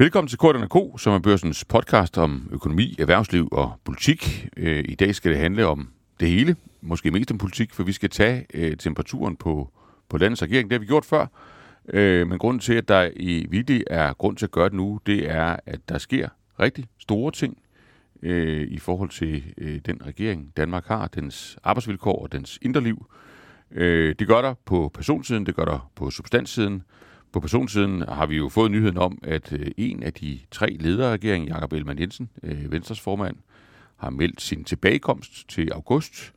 Velkommen til Korten K, som er børsens podcast om økonomi, erhvervsliv og politik. Øh, I dag skal det handle om det hele, måske mest om politik, for vi skal tage øh, temperaturen på, på landets regering. Det har vi gjort før, øh, men grunden til, at der i virkelig er grund til at gøre det nu, det er, at der sker rigtig store ting øh, i forhold til øh, den regering, Danmark har, dens arbejdsvilkår og dens indre liv. Det gør der på personsiden, det gør der på substanssiden, på personsiden har vi jo fået nyheden om, at øh, en af de tre ledere af regeringen, Jakob Ellemann Jensen, øh, Venstres formand, har meldt sin tilbagekomst til august.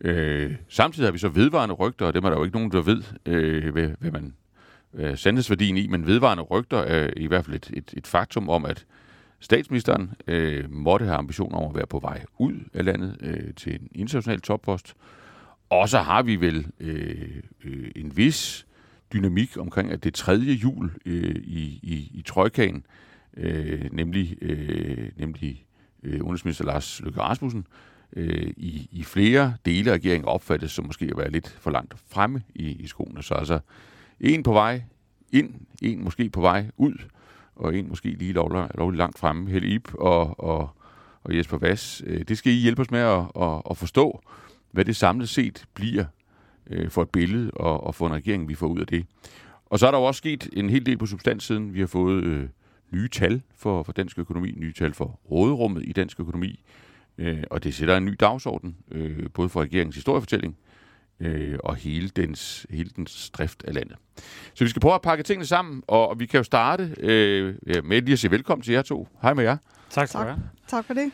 Øh, samtidig har vi så vedvarende rygter, og dem er der jo ikke nogen, der ved, øh, hvad, hvad man øh, sandhedsværdien i, men vedvarende rygter er i hvert fald et, et, et faktum om, at statsministeren øh, måtte have ambitioner om at være på vej ud af landet øh, til en international toppost. Og så har vi vel øh, øh, en vis dynamik omkring, at det tredje jul øh, i, i, i trojkagen, øh, nemlig, øh, nemlig øh, udenrigsminister Lars Løkke Rasmussen, øh, i, i flere dele af regeringen opfattes som måske at være lidt for langt fremme i, i skoene. Så altså en på vej ind, en måske på vej ud, og en måske lige lovlig, lovlig langt fremme. Helle Ip og, og, og Jesper Vass. Øh, det skal I hjælpe os med at, at, at forstå, hvad det samlet set bliver øh, for et billede og, og få en regering, vi får ud af det. Og så er der jo også sket en hel del på substanssiden. Vi har fået øh, nye tal for, for dansk økonomi, nye tal for råderummet i dansk økonomi, øh, og det sætter en ny dagsorden, øh, både for regeringens historiefortælling øh, og hele dens, hele dens drift af landet. Så vi skal prøve at pakke tingene sammen, og, og vi kan jo starte øh, med lige at sige velkommen til jer to. Hej med jer. Tak skal du have. Tak for det.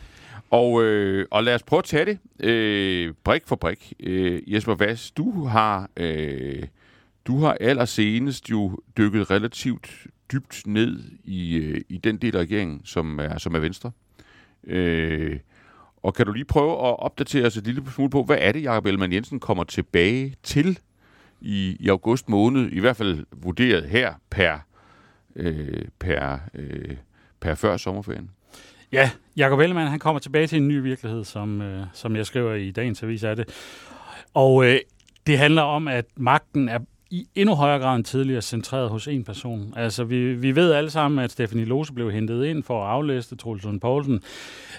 Og, øh, og lad os prøve at tage det øh, brik for brik. Øh, Jesper Vass, du har, øh, du har allersenest jo dykket relativt dybt ned i, øh, i den del af regeringen, som er, som er Venstre. Øh, og kan du lige prøve at opdatere os et lille smule på, hvad er det, Jacob Ellemann Jensen kommer tilbage til i, i august måned, i hvert fald vurderet her per, øh, per, øh, per før sommerferien? Ja, Jacob Ellemann, han kommer tilbage til en ny virkelighed, som, øh, som jeg skriver i dagens avis af det. Og øh, det handler om, at magten er i endnu højere grad end tidligere centreret hos en person. Altså, vi, vi ved alle sammen, at Stephanie Lose blev hentet ind for at aflæste Troels Lund Poulsen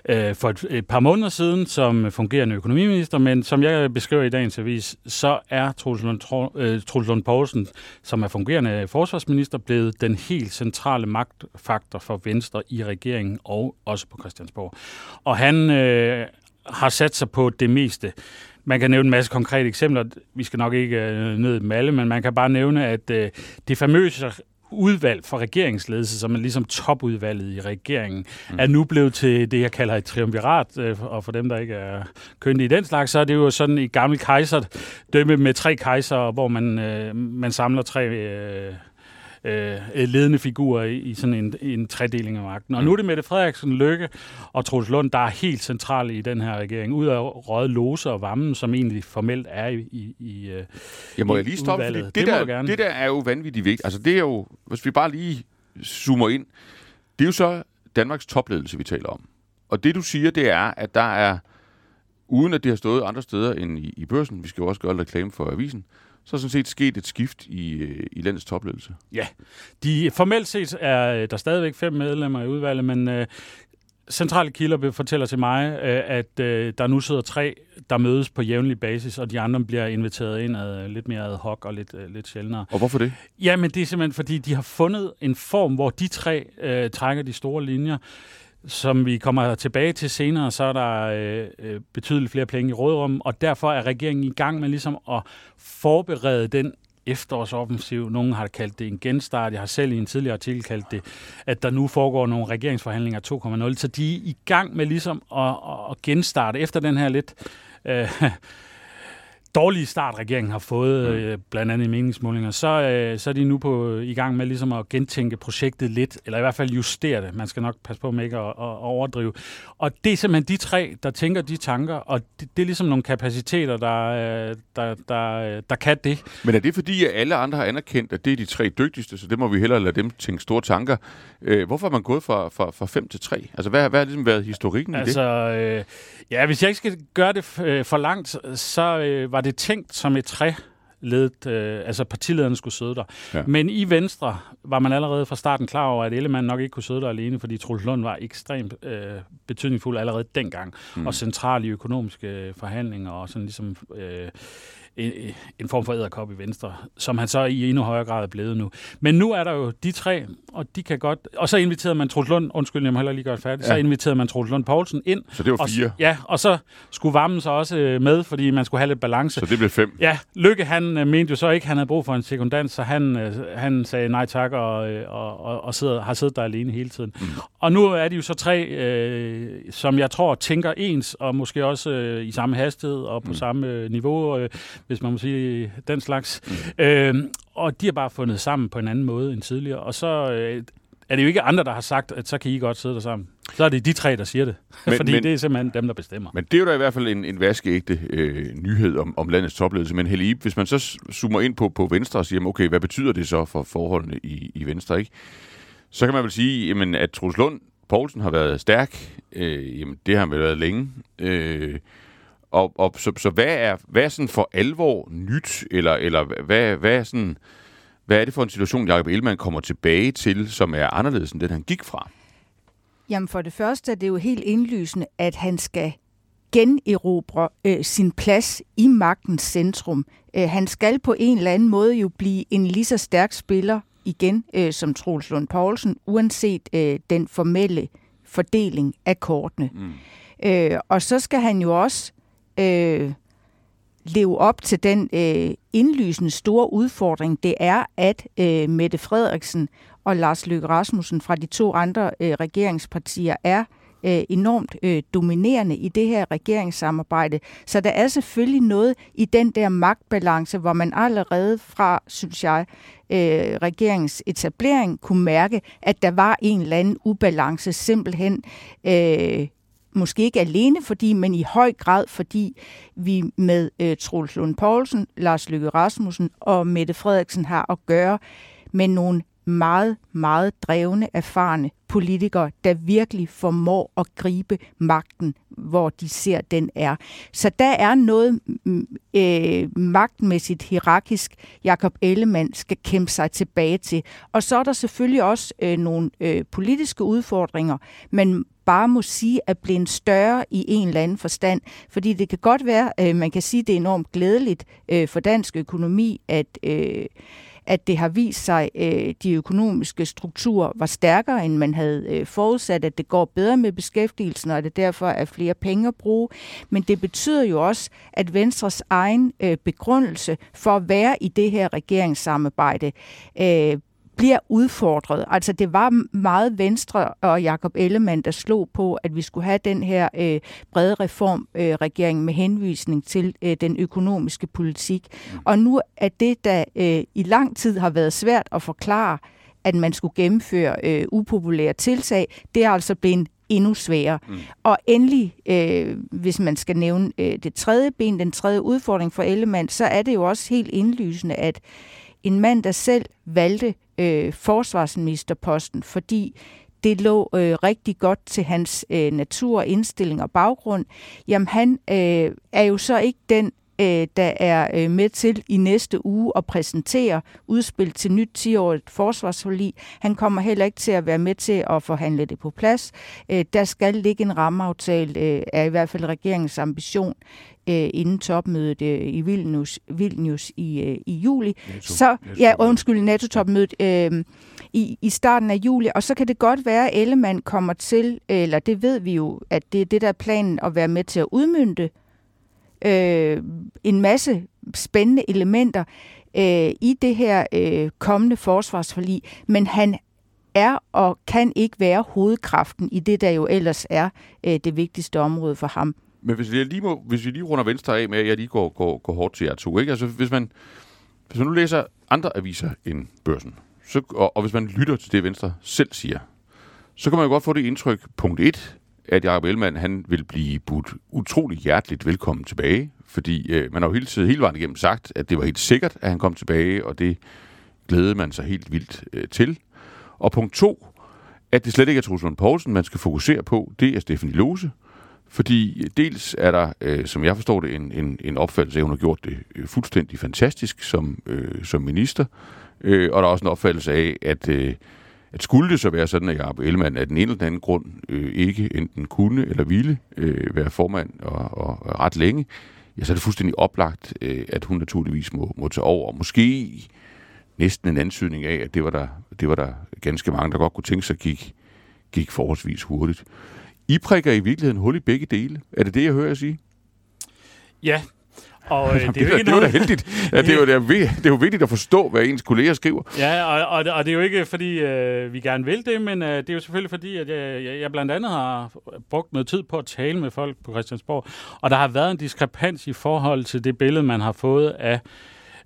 øh, for et, et par måneder siden som fungerende økonomiminister, men som jeg beskriver i dagens avis, så er Troels Lund, øh, Troels Lund Poulsen, som er fungerende forsvarsminister, blevet den helt centrale magtfaktor for Venstre i regeringen og også på Christiansborg. Og han øh, har sat sig på det meste. Man kan nævne en masse konkrete eksempler. Vi skal nok ikke øh, ned dem alle, men man kan bare nævne, at øh, det famøse udvalg for regeringsledelse, som er ligesom topudvalget i regeringen, mm. er nu blevet til det, jeg kalder et triumvirat. Øh, og for dem, der ikke er kønne i den slags, så er det jo sådan et gammelt kejserdømme med tre kejser, hvor man, øh, man samler tre... Øh, øh, ledende figurer i, i sådan en, en tredeling af magten. Og nu er det Mette Frederiksen, Lykke og Troels Lund, der er helt centrale i den her regering, ud af Røde Lose og Vammen, som egentlig formelt er i, i, i Jeg må jeg lige stoppe, fordi det, det, der, det der er jo vanvittigt vigtigt. Altså det er jo, hvis vi bare lige zoomer ind, det er jo så Danmarks topledelse, vi taler om. Og det du siger, det er, at der er, uden at det har stået andre steder end i, i børsen, vi skal jo også gøre reklame for avisen, så er sådan set sket et skift i, øh, i landets topledelse. Ja, de, formelt set er øh, der stadigvæk fem medlemmer i udvalget, men øh, centrale kilder fortæller til mig, øh, at øh, der nu sidder tre, der mødes på jævnlig basis, og de andre bliver inviteret ind ad, lidt mere ad hoc og lidt, øh, lidt sjældnere. Og hvorfor det? Jamen, det er simpelthen, fordi de har fundet en form, hvor de tre øh, trækker de store linjer. Som vi kommer tilbage til senere, så er der øh, øh betydeligt flere penge i rådrum, og derfor er regeringen i gang med ligesom at forberede den efterårsoffensiv. Nogle har kaldt det en genstart. Jeg har selv i en tidligere artikel kaldt det, at der nu foregår nogle regeringsforhandlinger 2.0. Så de er i gang med ligesom at, at genstarte efter den her lidt... Øh, dårlige start, regeringen har fået, mm. øh, blandt andet i meningsmålinger, så, øh, så er de nu på, i gang med ligesom at gentænke projektet lidt, eller i hvert fald justere det. Man skal nok passe på med ikke at, at overdrive. Og det er simpelthen de tre, der tænker de tanker, og det, det er ligesom nogle kapaciteter, der, øh, der, der, der kan det. Men er det fordi, at alle andre har anerkendt, at det er de tre dygtigste, så det må vi hellere lade dem tænke store tanker? Øh, hvorfor er man gået fra, fra, fra fem til tre? Altså, hvad, hvad har ligesom været historikken altså, i det? Øh, ja, hvis jeg ikke skal gøre det for langt, så øh, var det tænkt som et træ ledet, øh, altså partilederne skulle sidde der. Ja. Men i Venstre var man allerede fra starten klar over, at Ellemann nok ikke kunne sidde der alene, fordi Troels Lund var ekstremt øh, betydningsfuld allerede dengang, mm. og central i økonomiske forhandlinger, og sådan ligesom... Øh, en, en form for æderkop i Venstre, som han så i endnu højere grad er blevet nu. Men nu er der jo de tre, og de kan godt... Og så inviterede man Troels Lund, undskyld, jeg må heller lige gøre det færdigt, ja. så inviterede man Troels Lund Poulsen ind. Så det var fire? Og, ja, og så skulle Vammen så også øh, med, fordi man skulle have lidt balance. Så det blev fem? Ja, Lykke han øh, mente jo så ikke, at han havde brug for en sekundant, så han, øh, han sagde nej tak og, og, og, og sidder, har siddet der alene hele tiden. Mm. Og nu er de jo så tre, øh, som jeg tror tænker ens, og måske også øh, i samme hastighed og på mm. samme øh, niveau. Øh, hvis man må sige den slags. Mm. Øh, og de har bare fundet sammen på en anden måde end tidligere. Og så øh, er det jo ikke andre, der har sagt, at så kan I godt sidde der sammen. Så er det de tre, der siger det. Men, Fordi men, det er simpelthen dem, der bestemmer. Men det er jo da i hvert fald en, en vaskeægte øh, nyhed om, om landets topledelse. Men Helle hvis man så zoomer ind på, på Venstre og siger, okay, hvad betyder det så for forholdene i, i Venstre, ikke? Så kan man vel sige, jamen, at Troels Lund Poulsen har været stærk. Øh, jamen, det har han vel været længe. Øh, og, og så, så hvad er hvad er sådan for alvor nyt, eller, eller hvad, hvad er sådan, hvad er det for en situation, Jacob Ellemann kommer tilbage til, som er anderledes end den, han gik fra? Jamen for det første er det jo helt indlysende, at han skal generobre øh, sin plads i magtens centrum. Øh, han skal på en eller anden måde jo blive en lige så stærk spiller igen øh, som Troels Lund Poulsen, uanset øh, den formelle fordeling af kortene. Mm. Øh, og så skal han jo også øh, leve op til den øh, indlysende store udfordring, det er, at øh, Mette Frederiksen og Lars Løkke Rasmussen fra de to andre øh, regeringspartier er øh, enormt øh, dominerende i det her regeringssamarbejde. Så der er selvfølgelig noget i den der magtbalance, hvor man allerede fra, synes jeg, øh, regeringens etablering kunne mærke, at der var en eller anden ubalance simpelthen øh, måske ikke alene fordi, men i høj grad fordi vi med øh, Troels Lund Poulsen, Lars Løkke Rasmussen og Mette Frederiksen har at gøre med nogle meget, meget drevne, erfarne politikere, der virkelig formår at gribe magten, hvor de ser, den er. Så der er noget mm, øh, magtmæssigt hierarkisk, Jakob Ellemann skal kæmpe sig tilbage til. Og så er der selvfølgelig også øh, nogle øh, politiske udfordringer, men bare må sige er blevet større i en eller anden forstand. Fordi det kan godt være, øh, man kan sige, at det er enormt glædeligt øh, for dansk økonomi, at øh, at det har vist sig, at øh, de økonomiske strukturer var stærkere, end man havde øh, forudsat, at det går bedre med beskæftigelsen, og at det derfor er flere penge at bruge. Men det betyder jo også, at Venstres egen øh, begrundelse for at være i det her regeringssamarbejde øh, bliver udfordret. Altså det var meget Venstre og Jakob Ellemann, der slog på, at vi skulle have den her øh, brede reformregering øh, med henvisning til øh, den økonomiske politik. Mm. Og nu er det, der øh, i lang tid har været svært at forklare, at man skulle gennemføre øh, upopulære tiltag, det er altså blevet endnu sværere. Mm. Og endelig, øh, hvis man skal nævne øh, det tredje ben, den tredje udfordring for Ellemann, så er det jo også helt indlysende, at en mand, der selv valgte øh, forsvarsministerposten, fordi det lå øh, rigtig godt til hans øh, natur, indstilling og baggrund, jamen han øh, er jo så ikke den, øh, der er øh, med til i næste uge at præsentere udspil til nyt 10-årigt forsvarsforlig. Han kommer heller ikke til at være med til at forhandle det på plads. Øh, der skal ligge en rammeaftale, øh, er i hvert fald regeringens ambition øh, inden topmødet øh, i Vilnius, Vilnius i, øh, i juli. NATO. Så, ja, undskyld, NATO-topmødet øh, i, i starten af juli. Og så kan det godt være, at Ellemann kommer til, eller det ved vi jo, at det er det, der er planen at være med til at udmynde øh, en masse spændende elementer øh, i det her øh, kommende forsvarsforlig. Men han er og kan ikke være hovedkraften i det, der jo ellers er øh, det vigtigste område for ham. Men hvis vi lige, må, hvis vi lige runder Venstre af med, at jeg lige går, går, går hårdt til jer to, ikke? Altså, hvis man, hvis man nu læser andre aviser end børsen, så, og, og hvis man lytter til det, Venstre selv siger, så kan man jo godt få det indtryk, punkt 1, at Jacob Ellemann, han vil blive budt utrolig hjerteligt velkommen tilbage, fordi øh, man har jo hele tiden, hele vejen igennem sagt, at det var helt sikkert, at han kom tilbage, og det glædede man sig helt vildt øh, til. Og punkt 2, at det slet ikke er Truslund Poulsen, man skal fokusere på, det er Stefanie Lose, Fordi dels er der, øh, som jeg forstår det, en, en, en opfattelse af, at hun har gjort det øh, fuldstændig fantastisk som, øh, som minister. Øh, og der er også en opfattelse af, at, øh, at skulle det så være sådan, at Jacob Ellemann af den ene eller den anden grund øh, ikke enten kunne eller ville øh, være formand og, og, og ret længe, ja, så er det fuldstændig oplagt, øh, at hun naturligvis må, må tage over. Måske næsten en ansøgning af, at det var der, det var der ganske mange, der godt kunne tænke sig gik, gik forholdsvis hurtigt. I prikker i virkeligheden hul i begge dele. Er det det, jeg hører jer sige? Ja, og øh, det, det, er jo det, er da heldigt. Ja, det, er jo, det, er, det er jo vigtigt at forstå, hvad ens kolleger skriver. Ja, og, og, og det er jo ikke, fordi øh, vi gerne vil det, men øh, det er jo selvfølgelig fordi, at jeg, jeg, jeg blandt andet har brugt noget tid på at tale med folk på Christiansborg, og der har været en diskrepans i forhold til det billede, man har fået af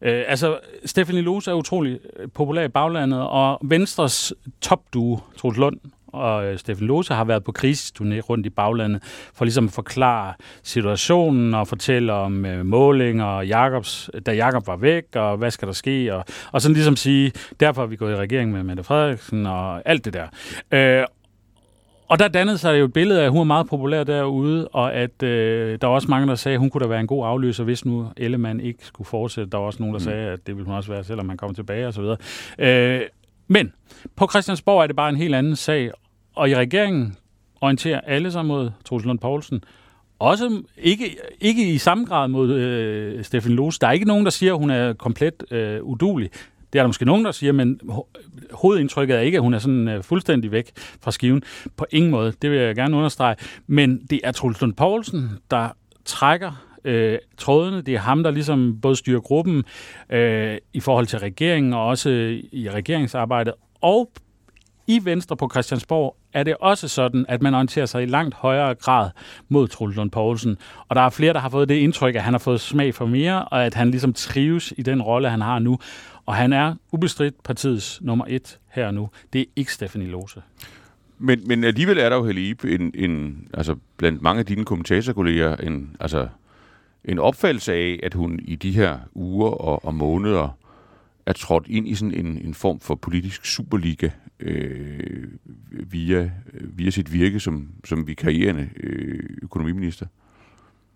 Øh, altså, Stephanie Lose er utrolig populær i baglandet, og Venstres topduo, Troels Lund og øh, Steffen Lose har været på krigsturné rundt i baglandet for ligesom at forklare situationen og fortælle om øh, målinger, og Jacobs, da Jakob var væk, og hvad skal der ske, og, og sådan ligesom sige, derfor er vi gået i regering med Mette Frederiksen og alt det der. Øh, og der dannede sig jo et billede af, at hun var meget populær derude, og at øh, der var også mange, der sagde, at hun kunne da være en god afløser, hvis nu Ellemann ikke skulle fortsætte. Der var også nogen, der mm. sagde, at det ville hun også være, selvom man kommer tilbage osv. Øh, men på Christiansborg er det bare en helt anden sag, og i regeringen orienterer alle sig mod Troels Lund Poulsen. Også ikke, ikke i samme grad mod øh, Stefan Lose. Der er ikke nogen, der siger, at hun er komplet øh, udulig. Det er der måske nogen, der siger, men hovedindtrykket er ikke, at hun er sådan øh, fuldstændig væk fra skiven. På ingen måde. Det vil jeg gerne understrege. Men det er Troels Lund Poulsen, der trækker øh, trådene. Det er ham, der ligesom både styrer gruppen øh, i forhold til regeringen og også i regeringsarbejdet. Og i Venstre på Christiansborg er det også sådan, at man orienterer sig i langt højere grad mod Troels Lund Poulsen. Og der er flere, der har fået det indtryk, at han har fået smag for mere, og at han ligesom trives i den rolle, han har nu. Og han er ubestridt partiets nummer et her nu. Det er ikke Stephanie Lose. Men, men alligevel er der jo, Helib, en, en, altså blandt mange af dine kommentatorkolleger, en, altså, en opfattelse af, at hun i de her uger og, og måneder er trådt ind i sådan en, en form for politisk superliga øh, via, via sit virke som, som vikarierende øh, økonomiminister.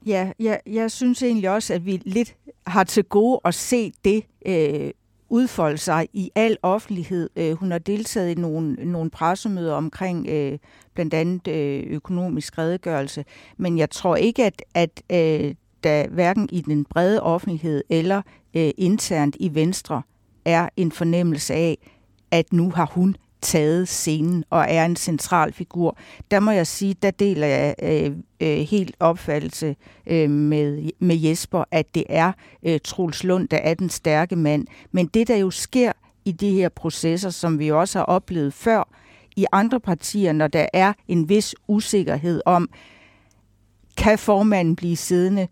Ja, jeg, jeg synes egentlig også, at vi lidt har til gode at se det øh, udfolde sig i al offentlighed. Øh, hun har deltaget i nogle, nogle pressemøder omkring øh, blandt andet øh, økonomisk redegørelse, men jeg tror ikke, at, at øh, der hverken i den brede offentlighed eller øh, internt i Venstre er en fornemmelse af, at nu har hun taget scenen og er en central figur. Der må jeg sige, der deler jeg øh, øh, helt opfattelse øh, med, med Jesper, at det er øh, Truls Lund, der er den stærke mand. Men det, der jo sker i de her processer, som vi også har oplevet før i andre partier, når der er en vis usikkerhed om, kan formanden blive siddende,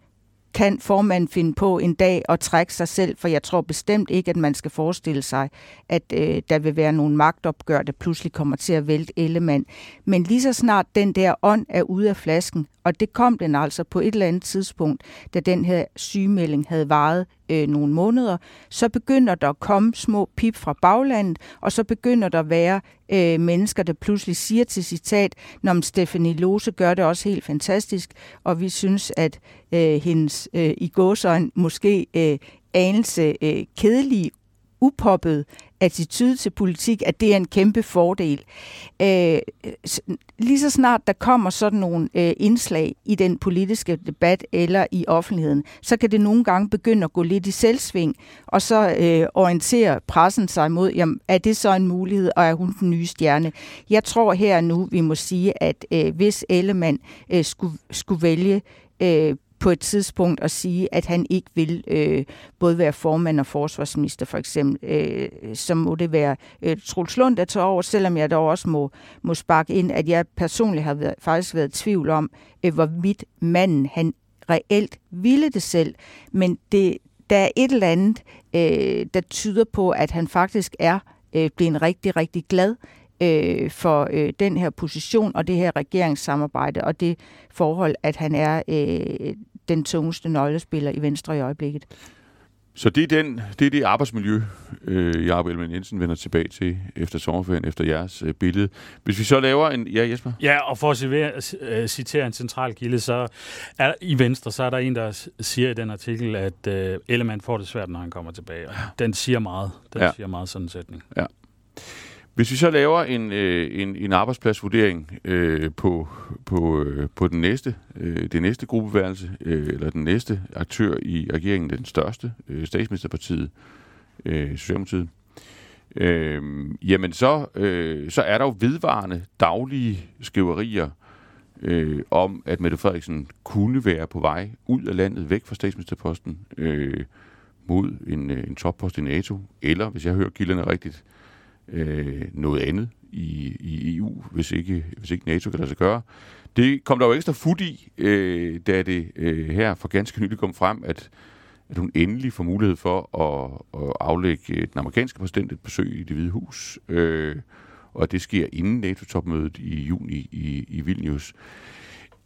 kan formanden finde på en dag at trække sig selv, for jeg tror bestemt ikke, at man skal forestille sig, at øh, der vil være nogle magtopgør, der pludselig kommer til at vælte Ellemann. Men lige så snart den der ånd er ude af flasken, og det kom den altså på et eller andet tidspunkt, da den her sygemelding havde varet øh, nogle måneder, så begynder der at komme små pip fra baglandet, og så begynder der at være øh, mennesker, der pludselig siger til citat, når Stephanie Lose gør det også helt fantastisk, og vi synes, at øh, hendes øh, i gåsøjne måske øh, anelse øh, kedelige upoppet attitude til politik, at det er en kæmpe fordel. Øh, lige så snart der kommer sådan nogle øh, indslag i den politiske debat eller i offentligheden, så kan det nogle gange begynde at gå lidt i selvsving, og så øh, orienterer pressen sig mod, jamen, er det så en mulighed, og er hun den nye stjerne? Jeg tror her nu, vi må sige, at øh, hvis Ellemann øh, skulle, skulle vælge øh, på et tidspunkt at sige, at han ikke vil øh, både være formand og forsvarsminister for eksempel, øh, så må det være øh, Truls Lund, der tager over, selvom jeg dog også må, må sparke ind, at jeg personligt har været, faktisk været i tvivl om, øh, hvorvidt manden han reelt ville det selv. Men det, der er et eller andet, øh, der tyder på, at han faktisk er øh, blevet rigtig, rigtig glad øh, for øh, den her position og det her regeringssamarbejde og det forhold, at han er øh, den tungeste nøglespiller i Venstre i øjeblikket. Så det er, den, det, er det arbejdsmiljø, øh, Jacob Ellemann Jensen vender tilbage til efter sommerferien, efter jeres øh, billede. Hvis vi så laver en... Ja, Jesper? Ja, og for at citere, øh, citere en central kilde, så er i Venstre, så er der en, der siger i den artikel, at øh, Ellemann får det svært, når han kommer tilbage. Og den siger meget. Den ja. siger meget sådan en sætning. Ja. Hvis vi så laver en, øh, en, en arbejdspladsvurdering øh, på, på, øh, på den næste, øh, det næste gruppeværelse, øh, eller den næste aktør i regeringen, den største, øh, statsministerpartiet, øh, Socialdemokratiet, øh, jamen så, øh, så er der jo vedvarende daglige skriverier øh, om, at Mette Frederiksen kunne være på vej ud af landet, væk fra statsministerposten, øh, mod en, øh, en toppost i NATO, eller, hvis jeg hører kilderne rigtigt, øh, Øh, noget andet i, i EU, hvis ikke, hvis ikke NATO kan lade sig gøre. Det kom der jo ekstra fut i, øh, da det øh, her for ganske nylig kom frem, at, at hun endelig får mulighed for at, at aflægge den amerikanske præsident et besøg i det hvide hus, øh, og det sker inden NATO-topmødet i juni i, i Vilnius.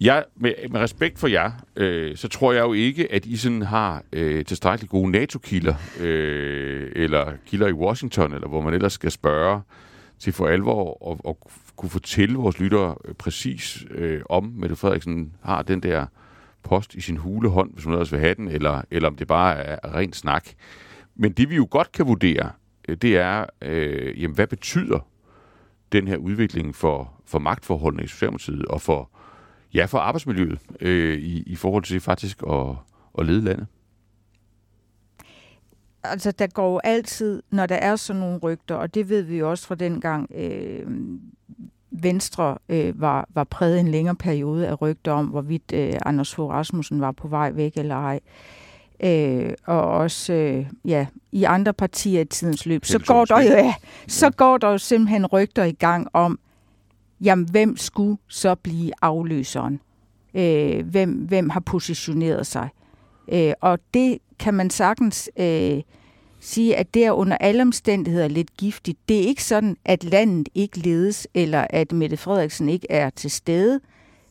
Jeg, med, med respekt for jer, øh, så tror jeg jo ikke, at I sådan har øh, tilstrækkeligt gode NATO-kilder, øh, eller kilder i Washington, eller hvor man ellers skal spørge til for alvor og, og kunne fortælle vores lyttere øh, præcis øh, om Mette Frederiksen har den der post i sin hulehånd, hvis hun ellers vil have den, eller, eller om det bare er ren snak. Men det vi jo godt kan vurdere, øh, det er, øh, jamen, hvad betyder den her udvikling for, for magtforholdene i Socialdemokratiet og for ja, for arbejdsmiljøet øh, i, i forhold til faktisk at, at lede landet? Altså, der går jo altid, når der er sådan nogle rygter, og det ved vi jo også fra dengang øh, Venstre øh, var, var præget en længere periode af rygter om, hvorvidt øh, Anders Fogh Rasmussen var på vej væk eller ej. Øh, og også øh, ja, i andre partier i tidens løb, så går, der, ja, så går der jo simpelthen rygter i gang om, jamen hvem skulle så blive afløseren? Øh, hvem, hvem har positioneret sig? Øh, og det kan man sagtens øh, sige, at det er under alle omstændigheder lidt giftigt. Det er ikke sådan, at landet ikke ledes, eller at Mette Frederiksen ikke er til stede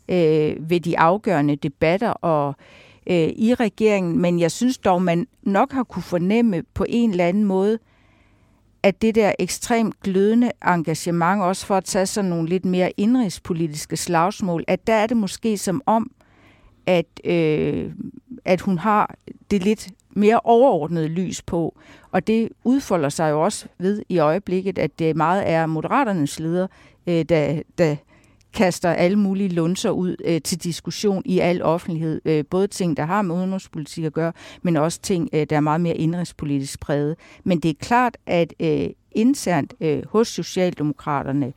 øh, ved de afgørende debatter og øh, i regeringen, men jeg synes dog, man nok har kunne fornemme på en eller anden måde, øh, at det der ekstremt glødende engagement, også for at tage sådan nogle lidt mere indrigspolitiske slagsmål, at der er det måske som om, at, øh, at hun har det lidt mere overordnede lys på. Og det udfolder sig jo også ved i øjeblikket, at det meget er Moderaternes leder, øh, der, der kaster alle mulige lunser ud øh, til diskussion i al offentlighed. Øh, både ting, der har med udenrigspolitik at gøre, men også ting, øh, der er meget mere indrigspolitisk præget. Men det er klart, at øh, internt øh, hos Socialdemokraterne,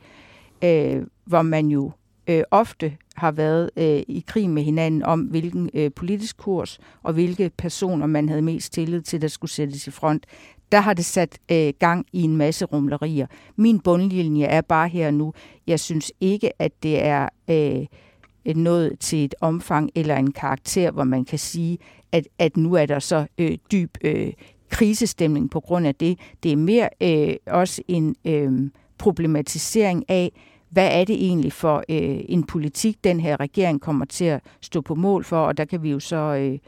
øh, hvor man jo øh, ofte har været øh, i krig med hinanden om, hvilken øh, politisk kurs og hvilke personer man havde mest tillid til, der skulle sættes i front der har det sat øh, gang i en masse rumlerier. Min bundlinje er bare her nu. Jeg synes ikke, at det er øh, noget til et omfang eller en karakter, hvor man kan sige, at, at nu er der så øh, dyb øh, krisestemning på grund af det. Det er mere øh, også en øh, problematisering af, hvad er det egentlig for øh, en politik, den her regering kommer til at stå på mål for, og der kan vi jo så øh,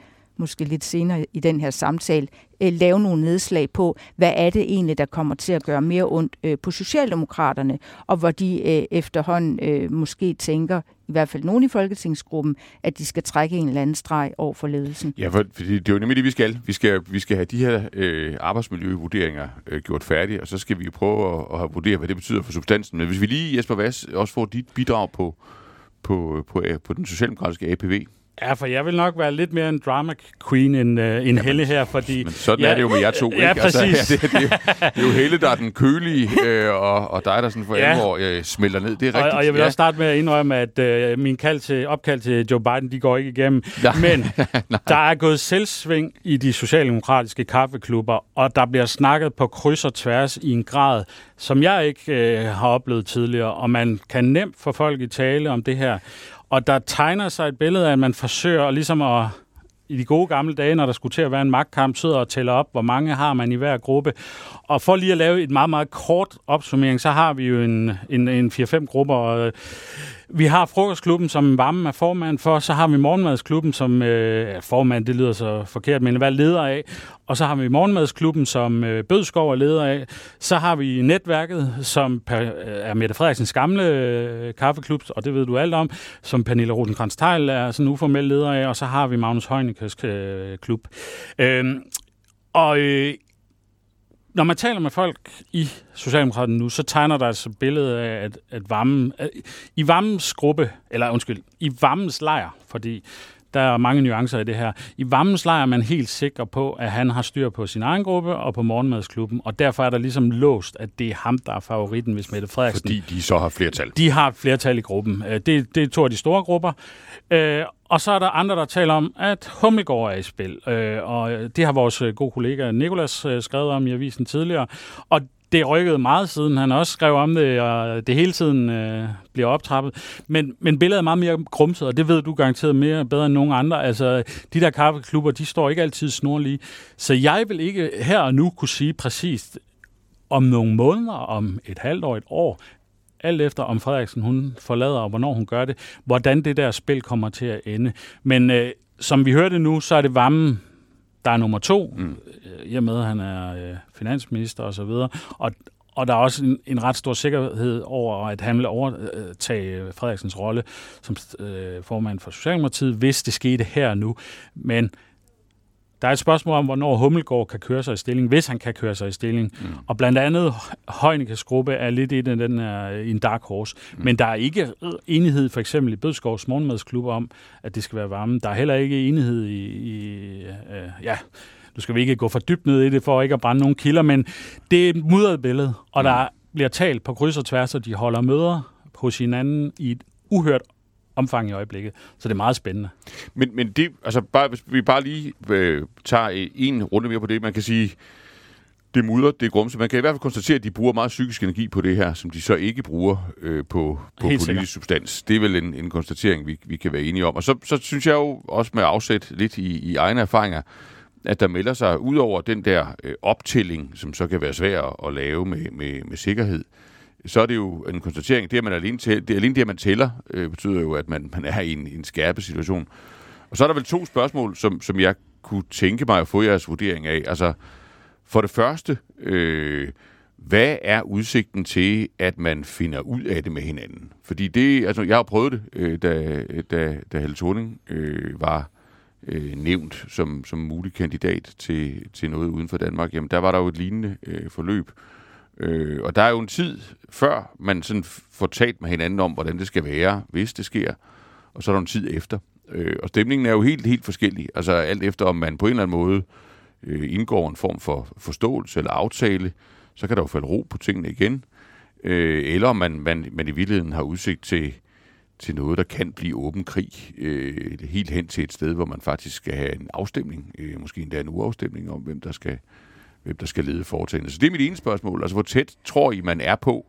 måske lidt senere i den her samtale, øh, lave nogle nedslag på, hvad er det egentlig, der kommer til at gøre mere ondt øh, på Socialdemokraterne, og hvor de øh, efterhånden måske tænker, i hvert fald nogen i Folketingsgruppen, at de skal trække en eller anden streg over for ledelsen. Ja, for, for det er jo nemlig det, vi skal. Vi skal, vi skal have de her øh, arbejdsmiljøvurderinger øh, gjort færdige, og så skal vi jo prøve at, at vurdere, hvad det betyder for substansen. Men hvis vi lige, Jesper Vass, også får dit bidrag på, på, på, på den socialdemokratiske APV, Ja, for jeg vil nok være lidt mere en drama queen end, uh, end Jamen, Helle her, fordi... Men sådan ja, er det jo med jer to, ja, ikke? Altså, præcis. Altså, ja, det, det, det er jo Helle, der er den kølige, øh, og, og dig, der sådan for ja. alvor øh, smelter ned. Det er rigtigt. Og, og jeg vil ja. også starte med at indrømme, at øh, min kald til, opkald til Joe Biden, de går ikke igennem. Nej. Men der er gået selvsving i de socialdemokratiske kaffeklubber, og der bliver snakket på kryds og tværs i en grad, som jeg ikke øh, har oplevet tidligere, og man kan nemt få folk i tale om det her. Og der tegner sig et billede af, at man forsøger ligesom at i de gode gamle dage, når der skulle til at være en magtkamp, sidder og tæller op, hvor mange har man i hver gruppe. Og for lige at lave et meget, meget kort opsummering, så har vi jo en, en, en 4-5 grupper, vi har frokostklubben, som varmen er formand for. Så har vi morgenmadsklubben, som øh, formand, det lyder så forkert, men hvad leder af. Og så har vi morgenmadsklubben, som øh, Bødskov er leder af. Så har vi netværket, som per, øh, er Mette Frederiksens gamle øh, kaffeklub, og det ved du alt om, som Pernille rosenkrantz teil er sådan uformel leder af. Og så har vi Magnus Heunicke's øh, klub. Øh, og øh, når man taler med folk i Socialdemokraterne nu, så tegner der altså et billede af, at, at varmen, at i varmens gruppe, eller undskyld, i varmens lejr, fordi der er mange nuancer i det her. I Vammens lejr er man helt sikker på, at han har styr på sin egen gruppe og på morgenmadsklubben, og derfor er der ligesom låst, at det er ham, der er favoritten, hvis Mette Frederiksen... Fordi de så har flertal. De har flertal i gruppen. Øh, det, det er to af de store grupper. Øh, og så er der andre, der taler om, at Hummelgaard er i spil. Øh, og det har vores gode kollega Nikolas skrevet om i avisen tidligere. Og det rykkede meget siden han også skrev om det, og det hele tiden øh, bliver optrappet. Men, men billedet er meget mere grumset, og det ved du garanteret mere bedre end nogen andre. Altså, de der kaffeklubber, de står ikke altid snorlige. Så jeg vil ikke her og nu kunne sige præcist, om nogle måneder, om et halvt år, et år, alt efter om Frederiksen hun forlader, og hvornår hun gør det, hvordan det der spil kommer til at ende. Men øh, som vi hørte nu, så er det varmen, der er nummer to, mm. i og med, at han er øh, finansminister osv., og, og, og der er også en, en ret stor sikkerhed over, at han vil overtage Frederiksens rolle som øh, formand for Socialdemokratiet, hvis det skete her nu. Men der er et spørgsmål om, hvornår Hummelgaard kan køre sig i stilling, hvis han kan køre sig i stilling. Mm. Og blandt andet Højnikes gruppe er lidt i den, den er en dark horse. Mm. Men der er ikke enighed for eksempel i Bødskovs morgenmadsklub om, at det skal være varme. Der er heller ikke enighed i, i øh, ja, nu skal vi ikke gå for dybt ned i det, for ikke at brænde nogle kilder, men det er et mudret billede, og mm. der bliver talt på kryds og tværs, og de holder møder hos hinanden i et uhørt omfang i øjeblikket. Så det er meget spændende. Men, men det, altså bare, hvis vi bare lige øh, tager en runde mere på det, man kan sige, det mudder, det grumse. Man kan i hvert fald konstatere, at de bruger meget psykisk energi på det her, som de så ikke bruger øh, på, på politisk sikkert. substans. Det er vel en, en konstatering, vi, vi kan være enige om. Og så, så synes jeg jo også med afsæt lidt i, i egne erfaringer, at der melder sig ud over den der øh, optælling, som så kan være svær at lave med, med, med sikkerhed, øh, så er det jo en konstatering. Det, at man alene, tæller, det, alene det, at man tæller, øh, betyder jo, at man, man er i en, en skærpet situation. Og så er der vel to spørgsmål, som, som jeg kunne tænke mig at få jeres vurdering af. Altså, for det første, øh, hvad er udsigten til, at man finder ud af det med hinanden? Fordi det, altså, jeg har prøvet det, øh, da, da, da Helle Thorning øh, var øh, nævnt som, som mulig kandidat til, til noget uden for Danmark. Jamen, der var der jo et lignende øh, forløb, Øh, Øh, og der er jo en tid før, man sådan får talt med hinanden om, hvordan det skal være, hvis det sker, og så er der en tid efter. Øh, og stemningen er jo helt, helt forskellig. Altså alt efter, om man på en eller anden måde øh, indgår en form for forståelse eller aftale, så kan der jo falde ro på tingene igen. Øh, eller om man, man, man i virkeligheden har udsigt til, til noget, der kan blive åben krig, øh, helt hen til et sted, hvor man faktisk skal have en afstemning, øh, måske endda en uafstemning om, hvem der skal, hvem der skal lede foretagendet. Så det er mit ene spørgsmål. Altså, hvor tæt tror I, man er på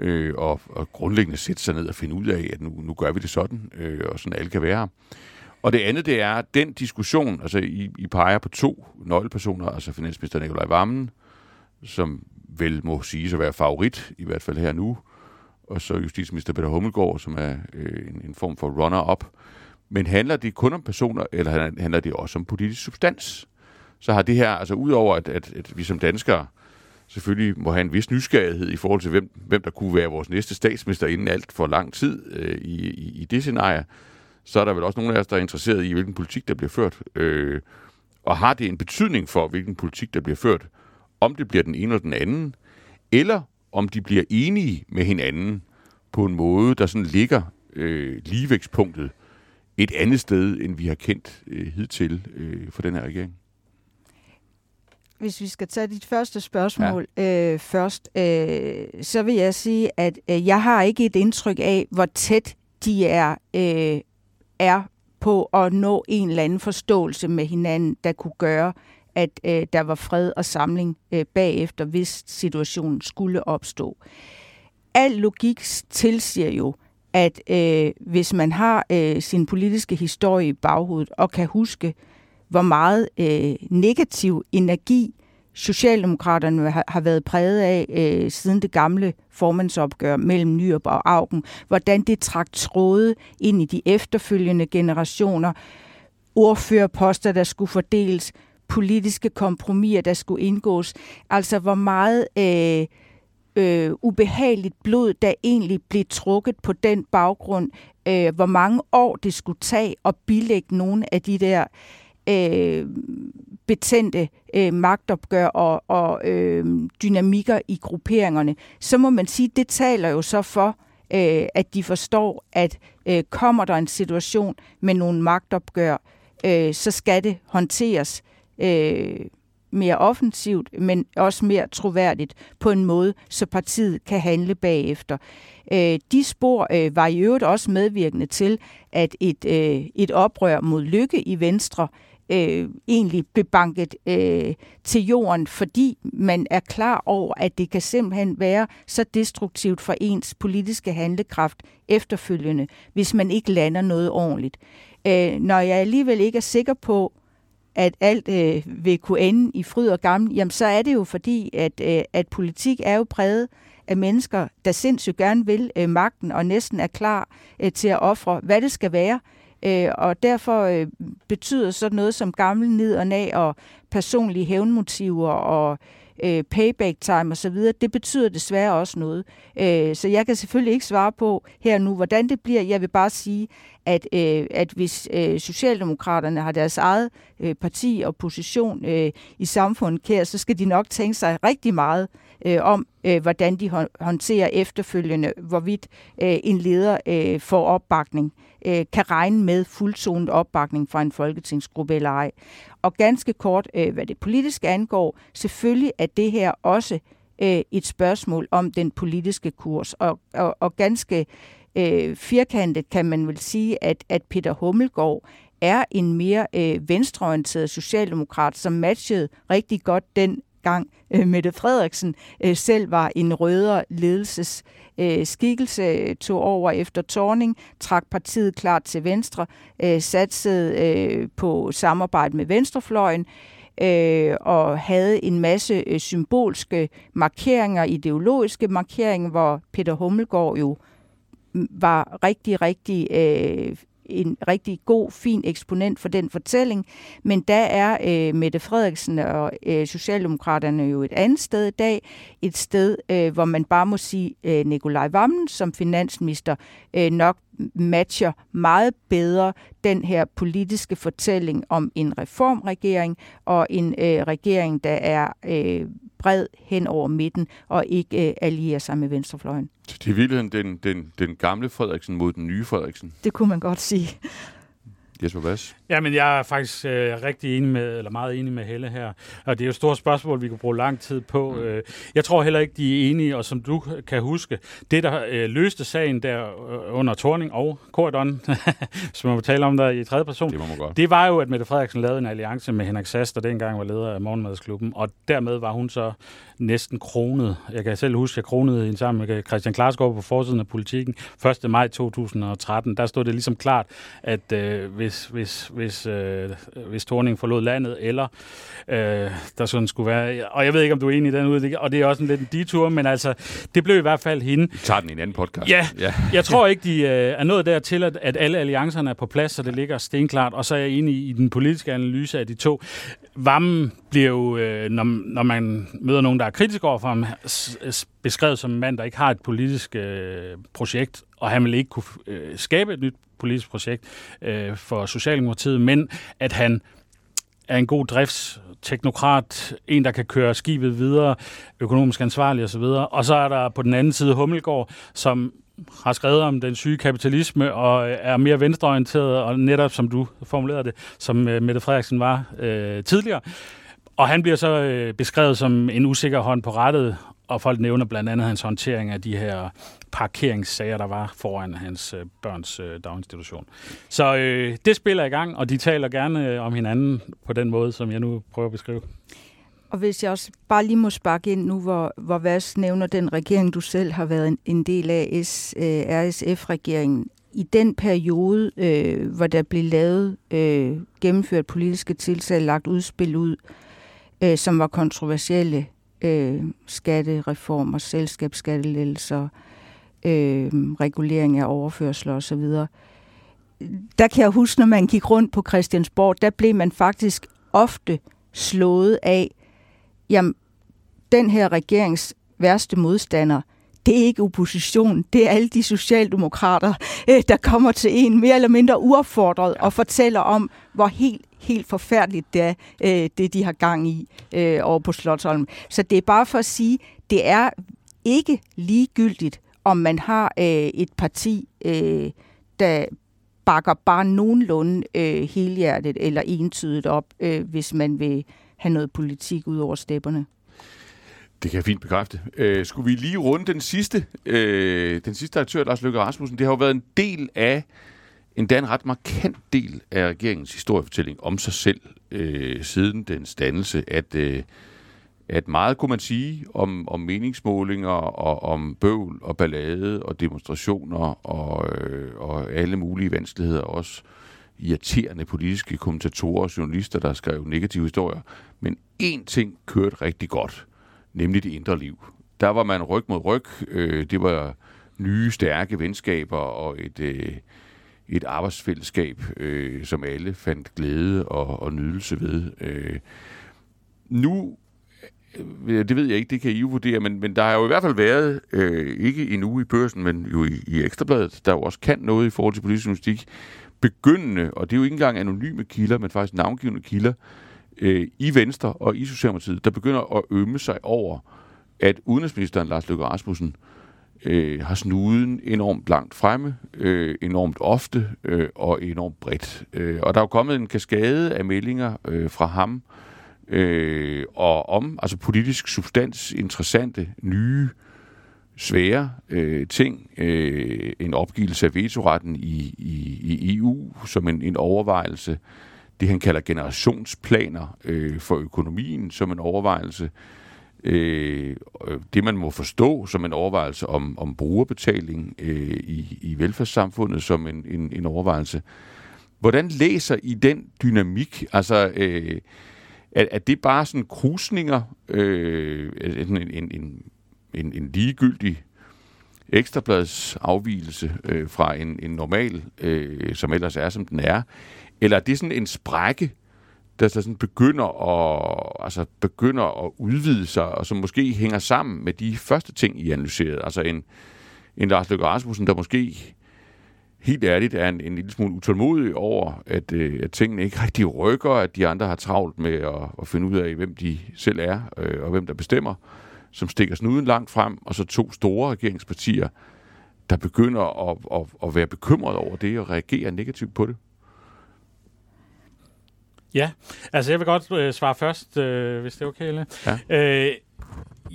øh, og, og grundlæggende sætte sig ned og finde ud af, at nu, nu gør vi det sådan, øh, og sådan alle kan være her. Og det andet, det er den diskussion, altså I, I peger på to nøglepersoner, altså finansminister Nikolaj Vammen, som vel må sige at være favorit, i hvert fald her nu, og så justitsminister Peter Hummelgaard, som er øh, en, en form for runner-up. Men handler det kun om personer, eller handler det også om politisk substans? Så har det her, altså udover at, at, at vi som danskere selvfølgelig må have en vis nysgerrighed i forhold til, hvem, hvem der kunne være vores næste statsminister inden alt for lang tid øh, i, i, i det scenarie, så er der vel også nogle af os, der er interesseret i, hvilken politik, der bliver ført. Øh, og har det en betydning for, hvilken politik, der bliver ført, om det bliver den ene eller den anden, eller om de bliver enige med hinanden på en måde, der sådan ligger øh, ligevægtspunktet et andet sted, end vi har kendt øh, hidtil øh, for den her regering? Hvis vi skal tage dit første spørgsmål ja. øh, først, øh, så vil jeg sige, at øh, jeg har ikke et indtryk af, hvor tæt de er, øh, er på at nå en eller anden forståelse med hinanden, der kunne gøre, at øh, der var fred og samling øh, bagefter, hvis situationen skulle opstå. Al logik tilsiger jo, at øh, hvis man har øh, sin politiske historie i baghovedet og kan huske, hvor meget øh, negativ energi Socialdemokraterne har, har været præget af øh, siden det gamle formandsopgør mellem Nyrup og Augen, hvordan det trak tråde ind i de efterfølgende generationer, ordførerposter, der skulle fordeles, politiske kompromiser, der skulle indgås. Altså hvor meget øh, øh, ubehageligt blod, der egentlig blev trukket på den baggrund, øh, hvor mange år det skulle tage at bilægge nogle af de der øh, betændte øh, magtopgør og, og øh, dynamikker i grupperingerne, så må man sige, det taler jo så for, øh, at de forstår, at øh, kommer der en situation med nogle magtopgør, øh, så skal det håndteres øh, mere offensivt, men også mere troværdigt på en måde, så partiet kan handle bagefter. Øh, de spor øh, var i øvrigt også medvirkende til, at et, øh, et oprør mod lykke i Venstre øh, egentlig blev banket øh, til jorden, fordi man er klar over, at det kan simpelthen være så destruktivt for ens politiske handlekraft efterfølgende, hvis man ikke lander noget ordentligt. Øh, når jeg alligevel ikke er sikker på, at alt øh, vil kunne ende i fryd og gammel, jamen så er det jo fordi, at, øh, at politik er jo præget af mennesker, der sindssygt gerne vil øh, magten og næsten er klar øh, til at ofre, hvad det skal være. Øh, og derfor øh, betyder sådan noget som gammel ned og nag og personlige hævnmotiver og øh, payback time osv., det betyder desværre også noget. Øh, så jeg kan selvfølgelig ikke svare på her nu, hvordan det bliver. Jeg vil bare sige, at, øh, at hvis øh, Socialdemokraterne har deres eget øh, parti og position øh, i samfundet kær, så skal de nok tænke sig rigtig meget øh, om, øh, hvordan de håndterer efterfølgende, hvorvidt øh, en leder øh, får opbakning, øh, kan regne med fuldzonet opbakning fra en folketingsgruppe eller ej. Og ganske kort, øh, hvad det politiske angår, selvfølgelig er det her også øh, et spørgsmål om den politiske kurs, og, og, og ganske øh, firkantet kan man vel sige, at, at Peter Hummelgaard er en mere øh, venstreorienteret socialdemokrat, som matchede rigtig godt den gang øh, Mette Frederiksen øh, selv var en rødere ledelses øh, skikkelse, øh, tog over efter Torning, trak partiet klart til venstre, øh, satsede øh, på samarbejde med venstrefløjen, øh, og havde en masse øh, symbolske markeringer, ideologiske markeringer, hvor Peter Hummelgaard jo var rigtig, rigtig øh, en rigtig god, fin eksponent for den fortælling. Men der er øh, Mette Frederiksen og øh, Socialdemokraterne jo et andet sted i dag. Et sted, øh, hvor man bare må sige, øh, Nikolaj Vammen som finansminister øh, nok matcher meget bedre den her politiske fortælling om en reformregering og en øh, regering, der er øh, bred hen over midten og ikke øh, allierer sig med venstrefløjen. Det er i virkeligheden den, den, den gamle Frederiksen mod den nye Frederiksen. Det kunne man godt sige. Jesper Bass? Ja, men jeg er faktisk øh, rigtig enig med, eller meget enig med Helle her. Og det er jo et stort spørgsmål, vi kan bruge lang tid på. Mm. Øh, jeg tror heller ikke, de er enige, og som du kan huske, det der øh, løste sagen der øh, under Torning og Korydon, som man må tale om der i tredje person, det, må man godt. det var jo, at Mette Frederiksen lavede en alliance med Henrik Sass, der dengang var leder af Morgenmadsklubben, og dermed var hun så næsten kronet. Jeg kan selv huske, at jeg kronede hende sammen med Christian Klarsgaard på forsiden af politikken 1. maj 2013. Der stod det ligesom klart, at øh, hvis, hvis, hvis, øh, hvis Torning forlod landet, eller øh, der sådan skulle være... Og jeg ved ikke, om du er enig i den ud, og det er også en lidt en detur, men altså, det blev i hvert fald hende. Vi tager den i en anden podcast. Ja, ja. jeg tror ikke, de øh, er nået dertil, at, at alle alliancerne er på plads, så det ligger stenklart, og så er jeg enig i den politiske analyse af de to. Vammen bliver jo, øh, når, når man møder nogen, der er kritisk over for ham, beskrevet som en mand, der ikke har et politisk øh, projekt, og han vil ikke kunne øh, skabe et nyt politisk projekt øh, for Socialdemokratiet, men at han er en god driftsteknokrat, en, der kan køre skibet videre, økonomisk ansvarlig osv. Og så er der på den anden side Hummelgaard, som har skrevet om den syge kapitalisme og øh, er mere venstreorienteret, og netop som du formulerede det, som øh, Mette Frederiksen var øh, tidligere. Og han bliver så øh, beskrevet som en usikker hånd på rettet, og folk nævner blandt andet hans håndtering af de her parkeringssager, der var foran hans øh, børns øh, daginstitution. Så øh, det spiller i gang, og de taler gerne øh, om hinanden på den måde, som jeg nu prøver at beskrive. Og hvis jeg også bare lige må sparke ind nu, hvor, hvor Vas nævner den regering, du selv har været en, en del af, S, øh, RSF-regeringen. I den periode, øh, hvor der blev lavet, øh, gennemført politiske tiltag, lagt udspil ud, øh, som var kontroversielle. Øh, skattereformer, selskabsskattelettelser, øh, regulering af overførsler osv. Der kan jeg huske, når man gik rundt på Christiansborg, der blev man faktisk ofte slået af, jamen, den her regerings værste modstander, det er ikke opposition, det er alle de socialdemokrater, øh, der kommer til en mere eller mindre uaffordret og fortæller om, hvor helt, helt forfærdeligt det er, øh, det de har gang i øh, over på Slottholm. Så det er bare for at sige, det er ikke ligegyldigt, om man har et parti, der bakker bare nogenlunde øh, helhjertet eller entydigt op, øh, hvis man vil have noget politik ud over stepperne. Det kan jeg fint bekræfte. Øh, skulle vi lige runde den sidste, øh, den sidste aktør, Lars Løkke Rasmussen? Det har jo været en del af, endda en ret markant del af regeringens historiefortælling om sig selv, øh, siden den standelse, at, øh, at meget kunne man sige om, om meningsmålinger og om bøvl og ballade og demonstrationer og, øh, og alle mulige vanskeligheder også irriterende politiske kommentatorer og journalister, der skrev negative historier. Men én ting kørte rigtig godt – nemlig det indre liv. Der var man ryg mod ryg. Øh, det var nye, stærke venskaber og et, øh, et arbejdsfællesskab, øh, som alle fandt glæde og, og nydelse ved. Øh, nu, Øh, det ved jeg ikke, det kan I jo vurdere, men, men der har jo i hvert fald været, øh, ikke endnu i børsen, men jo i, i Ekstrabladet, der jo også kan noget i forhold til politisk journalistik, begyndende, og det er jo ikke engang anonyme kilder, men faktisk navngivende kilder, øh, i Venstre og i Socialdemokratiet, der begynder at ømme sig over, at udenrigsministeren Lars Løkke Rasmussen øh, har snuden enormt langt fremme, øh, enormt ofte øh, og enormt bredt. Øh, og der er jo kommet en kaskade af meldinger øh, fra ham, øh, Øh, og om altså politisk substans, interessante, nye, svære øh, ting. Øh, en opgivelse af vetoretten i, i, i EU som en, en overvejelse det, han kalder generationsplaner øh, for økonomien som en overvejelse. Øh, det, man må forstå som en overvejelse om, om brugerbetaling øh, i, i velfærdssamfundet som en, en, en overvejelse. Hvordan læser I den dynamik? Altså, øh, er, er det bare sådan krusninger, øh, en, en, en, en, en ligegyldig ekstrablads afvielse øh, fra en, en normal, øh, som ellers er, som den er? Eller er det sådan en sprække, der så sådan begynder at, altså begynder at udvide sig, og som måske hænger sammen med de første ting, I analyserede? Altså en, en Lars Løkke Rasmussen, der måske helt ærligt er en, en lille smule utålmodig over, at, øh, at tingene ikke rigtig rykker, at de andre har travlt med at, at finde ud af, hvem de selv er, øh, og hvem der bestemmer, som stikker snuden langt frem, og så to store regeringspartier, der begynder at, at, at være bekymret over det og reagere negativt på det. Ja, altså jeg vil godt øh, svare først, øh, hvis det er okay, Eller? Ja. Øh,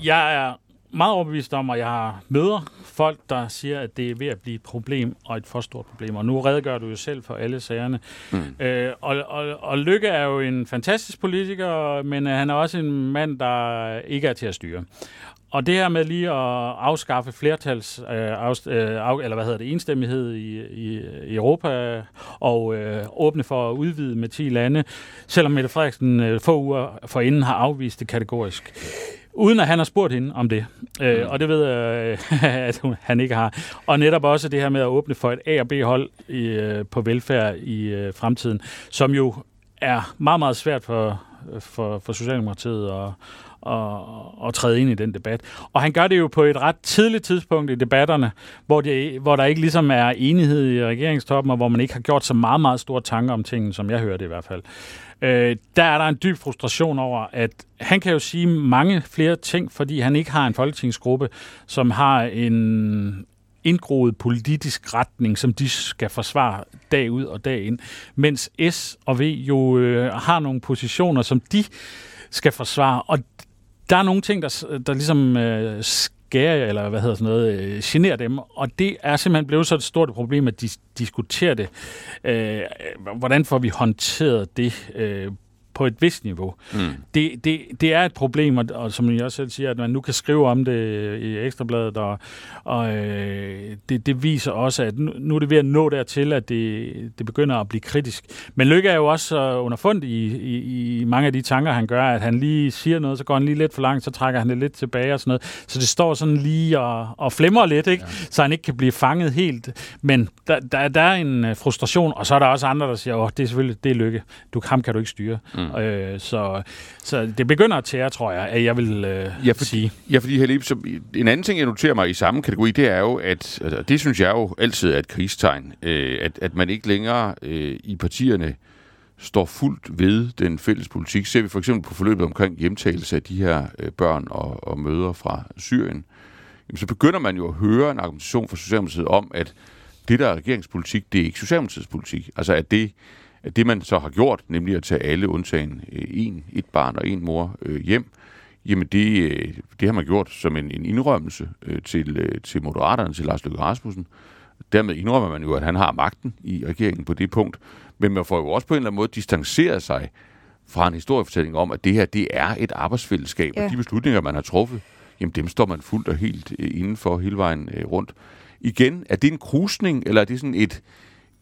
jeg er meget overbevist om, at jeg møder folk, der siger, at det er ved at blive et problem, og et for stort problem. Og nu redegør du jo selv for alle sagerne. Mm. Øh, og, og, og Lykke er jo en fantastisk politiker, men han er også en mand, der ikke er til at styre. Og det her med lige at afskaffe flertals, øh, af, øh, eller hvad hedder det, enstemmighed i, i, i Europa og øh, åbne for at udvide med 10 lande, selvom Mette Frederiksen øh, få uger forinden har afvist det kategorisk. Uden at han har spurgt hende om det. Øh, mm. Og det ved jeg, øh, at han ikke har. Og netop også det her med at åbne for et A- og B-hold i, øh, på velfærd i øh, fremtiden, som jo er meget, meget svært for, for, for Socialdemokratiet og, at, at træde ind i den debat. Og han gør det jo på et ret tidligt tidspunkt i debatterne, hvor, det, hvor der ikke ligesom er enighed i regeringstoppen, og hvor man ikke har gjort så meget, meget store tanker om tingene, som jeg hørte i hvert fald. Øh, der er der en dyb frustration over, at han kan jo sige mange flere ting, fordi han ikke har en folketingsgruppe, som har en indgroet politisk retning, som de skal forsvare dag ud og dag ind, mens S og V jo øh, har nogle positioner, som de skal forsvare, og der er nogle ting, der, der ligesom øh, skærer, eller hvad hedder sådan noget, øh, generer dem, og det er simpelthen blevet så et stort problem, at de diskuterer det. Øh, hvordan får vi håndteret det? Øh, på et vist niveau. Mm. Det, det, det er et problem, og, og som jeg også selv siger, at man nu kan skrive om det i Ekstrabladet, og, og øh, det, det viser også, at nu, nu er det ved at nå dertil, at det, det begynder at blive kritisk. Men Lykke er jo også underfundet i, i, i mange af de tanker, han gør, at han lige siger noget, så går han lige lidt for langt, så trækker han det lidt tilbage og sådan noget. Så det står sådan lige og, og flimrer lidt, ikke? Ja. så han ikke kan blive fanget helt. Men der, der, der er en øh, frustration, og så er der også andre, der siger, åh, det er selvfølgelig, det er Lykke. Du, ham kan du ikke styre. Mm. Øh, så, så det begynder at tære, tror jeg, at jeg vil øh, ja, for, sige. Ja, fordi Halib, så en anden ting, jeg noterer mig i samme kategori, det er jo, at altså, det synes jeg jo altid er et krigstegn, øh, at, at man ikke længere øh, i partierne står fuldt ved den fælles politik. Ser vi for eksempel på forløbet omkring hjemtagelse af de her øh, børn og, og møder fra Syrien, jamen, så begynder man jo at høre en argumentation fra Socialdemokratiet om, at det, der er regeringspolitik, det er ikke Socialdemokratiets politik. Altså at det, at det man så har gjort, nemlig at tage alle undtagen øh, en, et barn og en mor øh, hjem, jamen det, øh, det har man gjort som en, en indrømmelse til, til Moderaterne, til Lars Løkke Rasmussen. Dermed indrømmer man jo, at han har magten i regeringen på det punkt. Men man får jo også på en eller anden måde distanceret sig fra en historiefortælling om, at det her det er et arbejdsfællesskab, ja. og de beslutninger, man har truffet, jamen dem står man fuldt og helt øh, indenfor hele vejen rundt. Igen, er det en krusning, eller er det sådan et,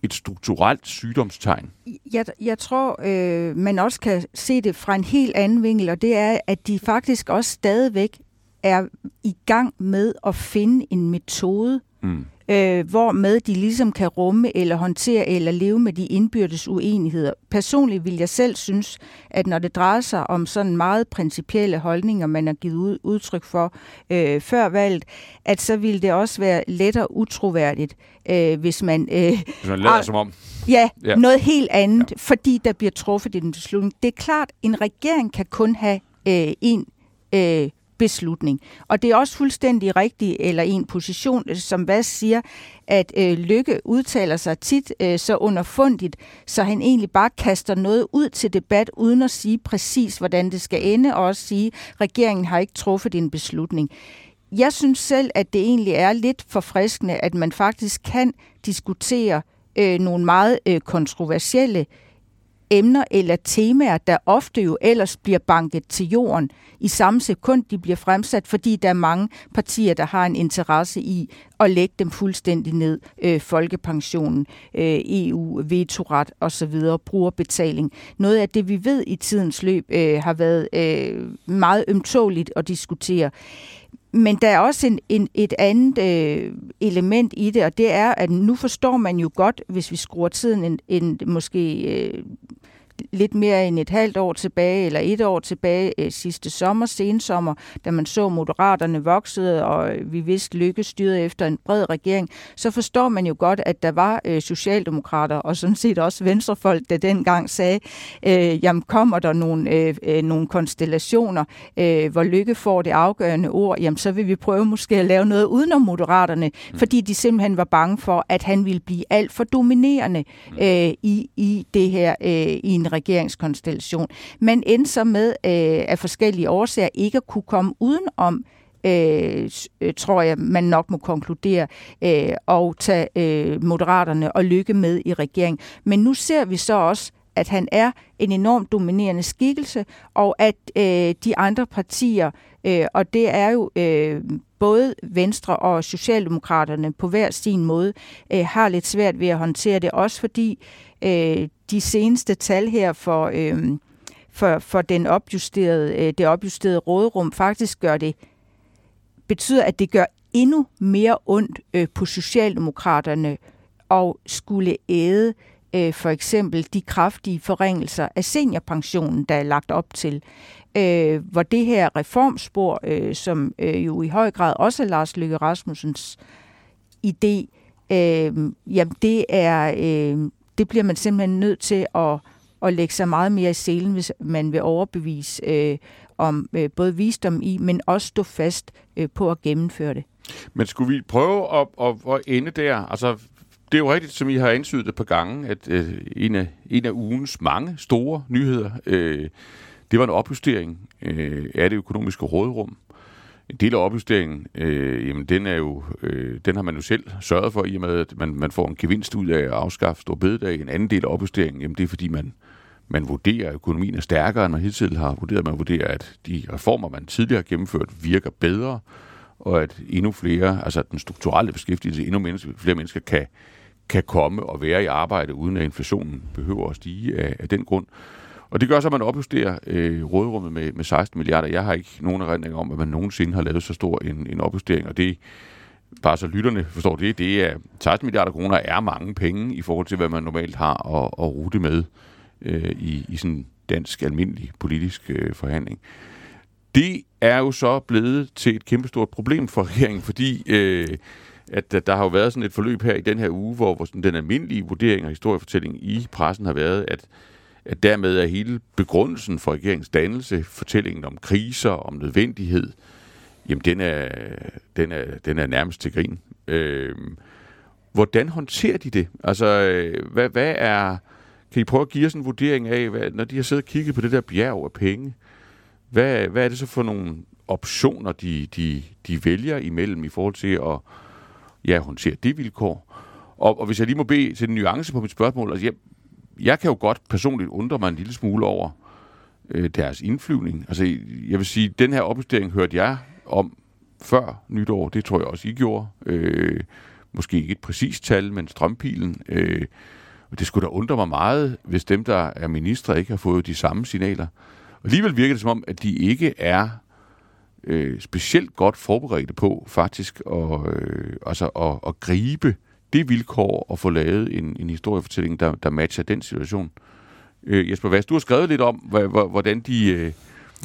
et strukturelt sygdomstegn? Jeg, jeg tror, øh, man også kan se det fra en helt anden vinkel, og det er, at de faktisk også stadigvæk er i gang med at finde en metode, mm øh, hvor med de ligesom kan rumme eller håndtere eller leve med de indbyrdes uenigheder. Personligt vil jeg selv synes, at når det drejer sig om sådan meget principielle holdninger, man har givet ud, udtryk for øh, før valget, at så vil det også være lettere utroværdigt, øh, hvis man... Øh, hvis man lader som om... Ja, ja, noget helt andet, ja. fordi der bliver truffet en beslutning. Det er klart, en regering kan kun have øh, en øh, beslutning. Og det er også fuldstændig rigtigt, eller en position, øh, som hvad siger, at øh, Lykke udtaler sig tit øh, så underfundigt, så han egentlig bare kaster noget ud til debat, uden at sige præcis, hvordan det skal ende, og også sige, at regeringen har ikke truffet en beslutning. Jeg synes selv, at det egentlig er lidt forfriskende, at man faktisk kan diskutere øh, nogle meget øh, kontroversielle emner eller temaer, der ofte jo ellers bliver banket til jorden i samme sekund, de bliver fremsat, fordi der er mange partier, der har en interesse i at lægge dem fuldstændig ned. Øh, folkepensionen, øh, EU, vetoret osv., brugerbetaling. Noget af det, vi ved i tidens løb, øh, har været øh, meget ømtåligt at diskutere. Men der er også en, en, et andet øh, element i det, og det er, at nu forstår man jo godt, hvis vi skruer tiden en, en måske øh, lidt mere end et halvt år tilbage, eller et år tilbage øh, sidste sommer, sensommer, da man så moderaterne voksede, og vi vidste lykke styret efter en bred regering, så forstår man jo godt, at der var øh, socialdemokrater, og sådan set også venstrefolk, der dengang sagde, øh, jamen kommer der nogle, øh, øh, nogle konstellationer, øh, hvor lykke får det afgørende ord, jamen så vil vi prøve måske at lave noget udenom moderaterne, mm. fordi de simpelthen var bange for, at han ville blive alt for dominerende mm. øh, i, i det her, øh, i en regeringskonstellation, men endte så med øh, af forskellige årsager ikke at kunne komme udenom øh, øh, tror jeg, man nok må konkludere, øh, og tage øh, moderaterne og lykke med i regeringen. Men nu ser vi så også, at han er en enormt dominerende skikkelse, og at øh, de andre partier, øh, og det er jo øh, både Venstre og Socialdemokraterne på hver sin måde, øh, har lidt svært ved at håndtere det, også fordi øh, Øh, de seneste tal her for, øh, for, for den opjusterede, øh, det opjusterede råderum faktisk gør det, betyder, at det gør endnu mere ondt øh, på Socialdemokraterne og skulle æde øh, for eksempel de kraftige forringelser af seniorpensionen, der er lagt op til. Øh, hvor det her reformspor, øh, som øh, jo i høj grad også er Lars Løkke Rasmussens idé, øh, jamen det er, øh, det bliver man simpelthen nødt til at, at lægge sig meget mere i selen, hvis man vil overbevise øh, om øh, både visdom i, men også stå fast øh, på at gennemføre det. Men skulle vi prøve at, at, at ende der? Altså, det er jo rigtigt, som I har indsydet et par gange, at øh, en, af, en af ugens mange store nyheder, øh, det var en opjustering øh, af det økonomiske rådrum. En del af opjusteringen, øh, jamen den, er jo, øh, den har man jo selv sørget for, i og med, at man, man får en gevinst ud af at afskaffe stor bededag. En anden del af opjusteringen, jamen det er fordi, man, man vurderer, at økonomien er stærkere, end man hidtil har vurderet. Man vurderer, at de reformer, man tidligere har gennemført, virker bedre, og at endnu flere, altså den strukturelle beskæftigelse, endnu menneske, flere mennesker kan, kan komme og være i arbejde, uden at inflationen behøver at stige af, af den grund. Og det gør så, at man opjusterer øh, rådrummet med, med 16 milliarder. Jeg har ikke nogen erindring om, at man nogensinde har lavet så stor en, en opjustering, og det bare så lytterne forstår det, det er 16 milliarder kroner er mange penge i forhold til, hvad man normalt har at, at rute med øh, i, i sådan dansk almindelig politisk øh, forhandling. Det er jo så blevet til et kæmpestort problem for regeringen, fordi øh, at, at der har jo været sådan et forløb her i den her uge, hvor, hvor sådan den almindelige vurdering og historiefortælling i pressen har været, at, at dermed er hele begrundelsen for regeringens dannelse, fortællingen om kriser, om nødvendighed, jamen den er, den er, den er nærmest til grin. Øh, hvordan håndterer de det? Altså, øh, hvad, hvad er... Kan I prøve at give os en vurdering af, hvad, når de har siddet og kigget på det der bjerg af penge, hvad, hvad er det så for nogle optioner, de, de, de vælger imellem i forhold til at ja, håndtere det vilkår? Og, og hvis jeg lige må bede til en nuance på mit spørgsmål, altså jeg, jeg kan jo godt personligt undre mig en lille smule over øh, deres indflyvning. Altså jeg vil sige, den her opjustering hørte jeg om før nytår. Det tror jeg også, I gjorde. Øh, måske ikke et præcist tal, men strømpilen. Øh, og det skulle da undre mig meget, hvis dem, der er ministre, ikke har fået de samme signaler. Og alligevel virker det som om, at de ikke er øh, specielt godt forberedte på faktisk at, øh, altså at, at gribe det vilkår og få lavet en, en historiefortælling, der, der matcher den situation. Øh, Jesper Vast, du har skrevet lidt om, hvordan de... Øh,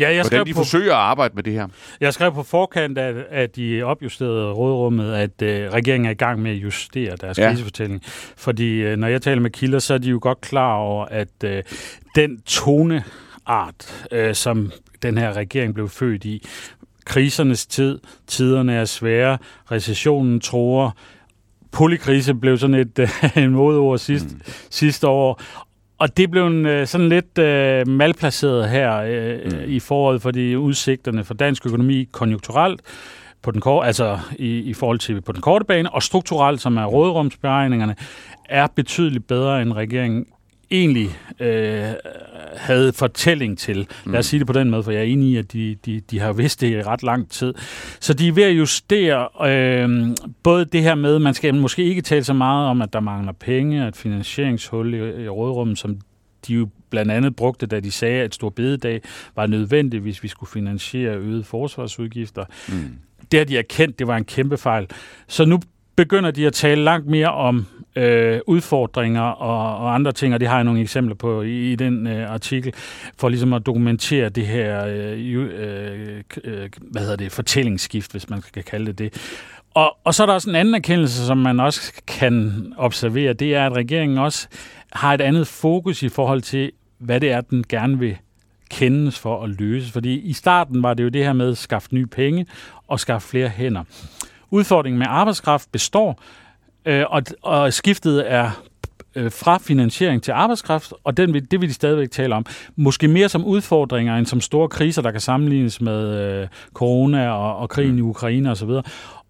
Ja, jeg Hvordan de på, forsøger at arbejde med det her? Jeg skrev på forkant af, af de opjusterede rådrummet, at øh, regeringen er i gang med at justere deres ja. krisefortælling. Fordi øh, når jeg taler med kilder, så er de jo godt klar over, at øh, den toneart, øh, som den her regering blev født i, krisernes tid, tiderne er svære, recessionen tror, polykrise blev sådan et en modeord sidst, mm. sidste år, og det blev en, øh, sådan lidt øh, malplaceret her øh, mm. i foråret, fordi udsigterne for dansk økonomi konjunkturelt, på den kort, altså i, i forhold til på den korte bane, og strukturelt, som er råderumsberegningerne, er betydeligt bedre, end regeringen egentlig øh, havde fortælling til. Lad os mm. sige det på den måde, for jeg er enig i, at de, de, de har vidst det i ret lang tid. Så de er ved at justere øh, både det her med, man skal måske ikke tale så meget om, at der mangler penge, at finansieringshul i, i rådrummet, som de jo blandt andet brugte, da de sagde, at stor bededag var nødvendig, hvis vi skulle finansiere øgede forsvarsudgifter. Mm. Det har de erkendt, det var en kæmpe fejl. Så nu begynder de at tale langt mere om øh, udfordringer og, og andre ting, og det har jeg nogle eksempler på i, i den øh, artikel, for ligesom at dokumentere det her øh, øh, øh, hvad hedder det, fortællingsskift, hvis man skal kalde det det. Og, og så er der også en anden erkendelse, som man også kan observere, det er, at regeringen også har et andet fokus i forhold til, hvad det er, den gerne vil kendes for at løse. Fordi i starten var det jo det her med at skaffe nye penge og skaffe flere hænder. Udfordringen med arbejdskraft består, øh, og, og skiftet er øh, fra finansiering til arbejdskraft, og den vil, det vil de stadigvæk tale om. Måske mere som udfordringer end som store kriser, der kan sammenlignes med øh, corona og, og krigen i mm. Ukraine osv.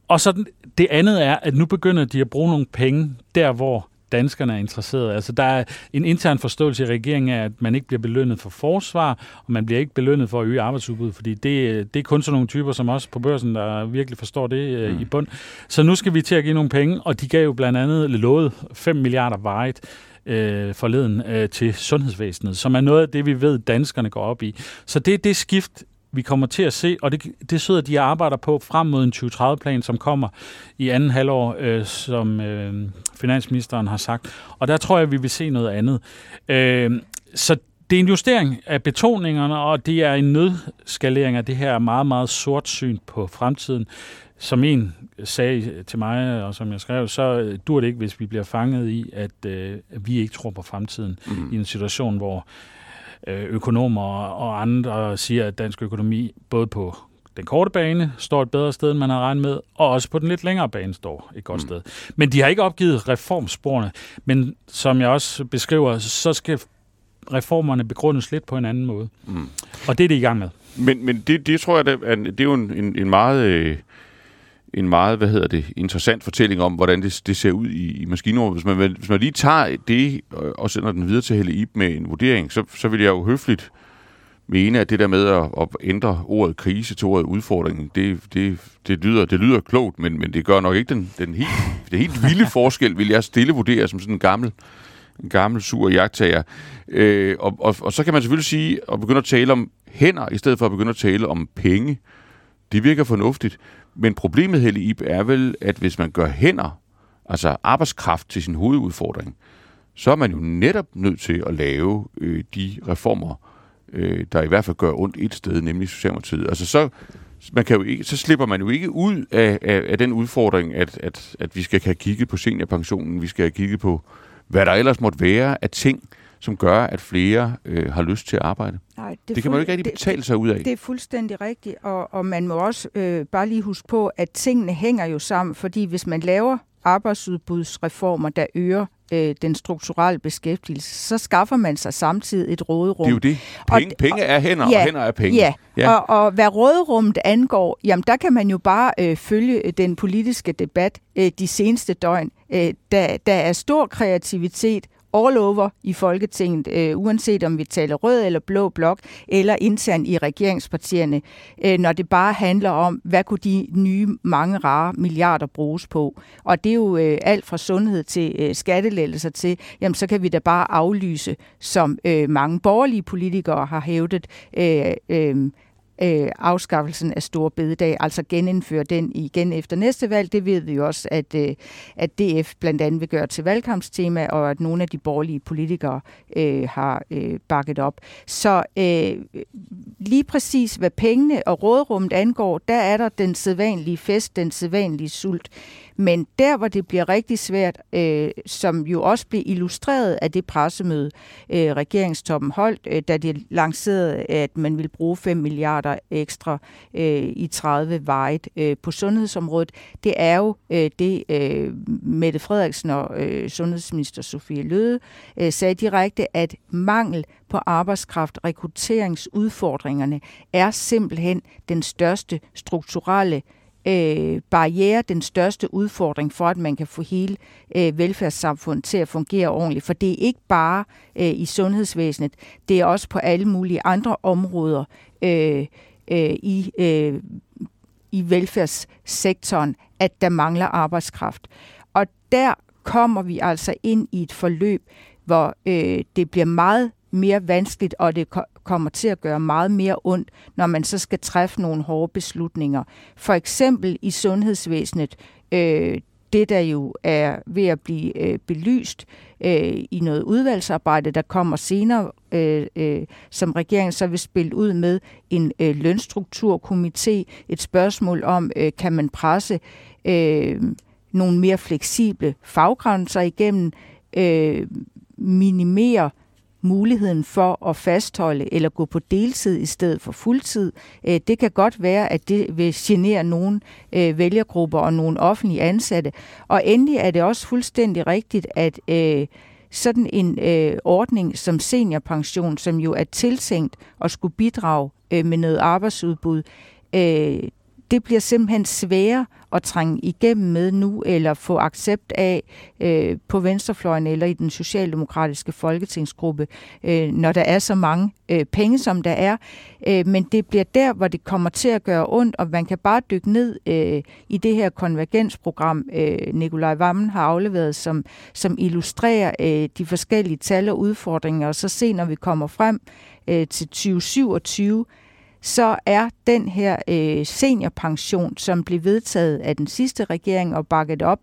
Og så det andet er, at nu begynder de at bruge nogle penge der, hvor danskerne er interesserede. Altså, der er en intern forståelse i regeringen af, at man ikke bliver belønnet for forsvar, og man bliver ikke belønnet for at øge arbejdsudbud, fordi det, det er kun sådan nogle typer som os på børsen, der virkelig forstår det øh, mm. i bund. Så nu skal vi til at give nogle penge, og de gav jo blandt andet lovet 5 milliarder vejet øh, forleden øh, til sundhedsvæsenet, som er noget af det, vi ved, danskerne går op i. Så det er det skift, vi kommer til at se, og det, det sidder de arbejder på frem mod en 2030-plan, som kommer i anden halvår, øh, som øh, finansministeren har sagt. Og der tror jeg, vi vil se noget andet. Øh, så det er en justering af betoningerne, og det er en nødskalering af det her meget, meget sort syn på fremtiden. Som en sagde til mig, og som jeg skrev, så dur det ikke, hvis vi bliver fanget i, at øh, vi ikke tror på fremtiden mm. i en situation, hvor Øh, økonomer og andre siger, at dansk økonomi både på den korte bane står et bedre sted, end man har regnet med, og også på den lidt længere bane står et godt mm. sted. Men de har ikke opgivet reformsporene, men som jeg også beskriver, så skal reformerne begrundes lidt på en anden måde. Mm. Og det er det i gang med. Men, men det, det tror jeg, det er, det er jo en, en, en meget... Øh en meget, hvad hedder det, interessant fortælling om, hvordan det, det ser ud i, i maskinrummet. Hvis man, hvis man lige tager det og, og sender den videre til Helle Ip med en vurdering, så, så vil jeg jo høfligt mene, at det der med at, at ændre ordet krise til ordet udfordring, det, det, det, lyder, det lyder klogt, men, men det gør nok ikke den, den helt, det helt vilde forskel, vil jeg stille vurdere som sådan en gammel, en gammel sur jagttager. Øh, og, og, og så kan man selvfølgelig sige, at begynde at tale om hænder, i stedet for at begynde at tale om penge. Det virker fornuftigt, men problemet, Helle Ip, er vel, at hvis man gør hænder, altså arbejdskraft til sin hovedudfordring, så er man jo netop nødt til at lave øh, de reformer, øh, der i hvert fald gør ondt et sted, nemlig Socialdemokratiet. Altså så, man kan jo ikke, så slipper man jo ikke ud af, af, af den udfordring, at, at, at vi skal have kigget på seniorpensionen, vi skal have kigget på, hvad der ellers måtte være af ting, som gør, at flere øh, har lyst til at arbejde. Nej, det, det kan man jo ikke rigtig betale sig ud af. Det er fuldstændig rigtigt, og, og man må også øh, bare lige huske på, at tingene hænger jo sammen, fordi hvis man laver arbejdsudbudsreformer, der øger øh, den strukturelle beskæftigelse, så skaffer man sig samtidig et råderum. Det er jo det. Penge, og, penge er hænder, ja, og hænder er penge. Ja, ja. Og, og hvad råderummet angår, jamen der kan man jo bare øh, følge den politiske debat øh, de seneste døgn. Øh, der, der er stor kreativitet, all over i Folketinget, øh, uanset om vi taler rød eller blå blok, eller internt i regeringspartierne, øh, når det bare handler om, hvad kunne de nye mange rare milliarder bruges på. Og det er jo øh, alt fra sundhed til øh, skattelettelser til, jamen så kan vi da bare aflyse, som øh, mange borgerlige politikere har hævdet, øh, øh, øh, afskaffelsen af Store Bededag, altså genindføre den igen efter næste valg. Det ved vi jo også, at, øh, at DF blandt andet vil gøre til valgkampstema, og at nogle af de borgerlige politikere øh, har øh, bakket op. Så øh, lige præcis hvad pengene og rådrummet angår, der er der den sædvanlige fest, den sædvanlige sult. Men der, hvor det bliver rigtig svært, øh, som jo også blev illustreret af det pressemøde, øh, regeringstoppen holdt, øh, da det lancerede, at man ville bruge 5 milliarder ekstra øh, i 30 vejet øh, på sundhedsområdet, det er jo øh, det, øh, Mette Frederiksen og øh, sundhedsminister Sofie Løde øh, sagde direkte, at mangel på arbejdskraft, rekrutteringsudfordringerne, er simpelthen den største strukturelle øh, barriere den største udfordring for, at man kan få hele øh, velfærdssamfundet til at fungere ordentligt. For det er ikke bare øh, i sundhedsvæsenet, det er også på alle mulige andre områder øh, øh, i, øh, i velfærdssektoren, at der mangler arbejdskraft. Og der kommer vi altså ind i et forløb, hvor øh, det bliver meget mere vanskeligt, og det kommer til at gøre meget mere ondt, når man så skal træffe nogle hårde beslutninger. For eksempel i sundhedsvæsenet, øh, det der jo er ved at blive øh, belyst øh, i noget udvalgsarbejde, der kommer senere, øh, øh, som regeringen så vil spille ud med en øh, lønstrukturkomité, et spørgsmål om, øh, kan man presse øh, nogle mere fleksible faggrænser igennem, øh, minimere muligheden for at fastholde eller gå på deltid i stedet for fuldtid. Øh, det kan godt være, at det vil genere nogle øh, vælgergrupper og nogle offentlige ansatte. Og endelig er det også fuldstændig rigtigt, at øh, sådan en ordning som seniorpension, som jo er tiltænkt at skulle bidrage med noget arbejdsudbud, det bliver simpelthen sværere at trænge igennem med nu, eller få accept af øh, på venstrefløjen eller i den socialdemokratiske folketingsgruppe, øh, når der er så mange øh, penge, som der er. Øh, men det bliver der, hvor det kommer til at gøre ondt, og man kan bare dykke ned øh, i det her konvergensprogram, øh, Nikolaj Vammen har afleveret, som, som illustrerer øh, de forskellige tal og udfordringer, og så se, når vi kommer frem øh, til 2027, så er den her øh, seniorpension, som blev vedtaget af den sidste regering og bakket op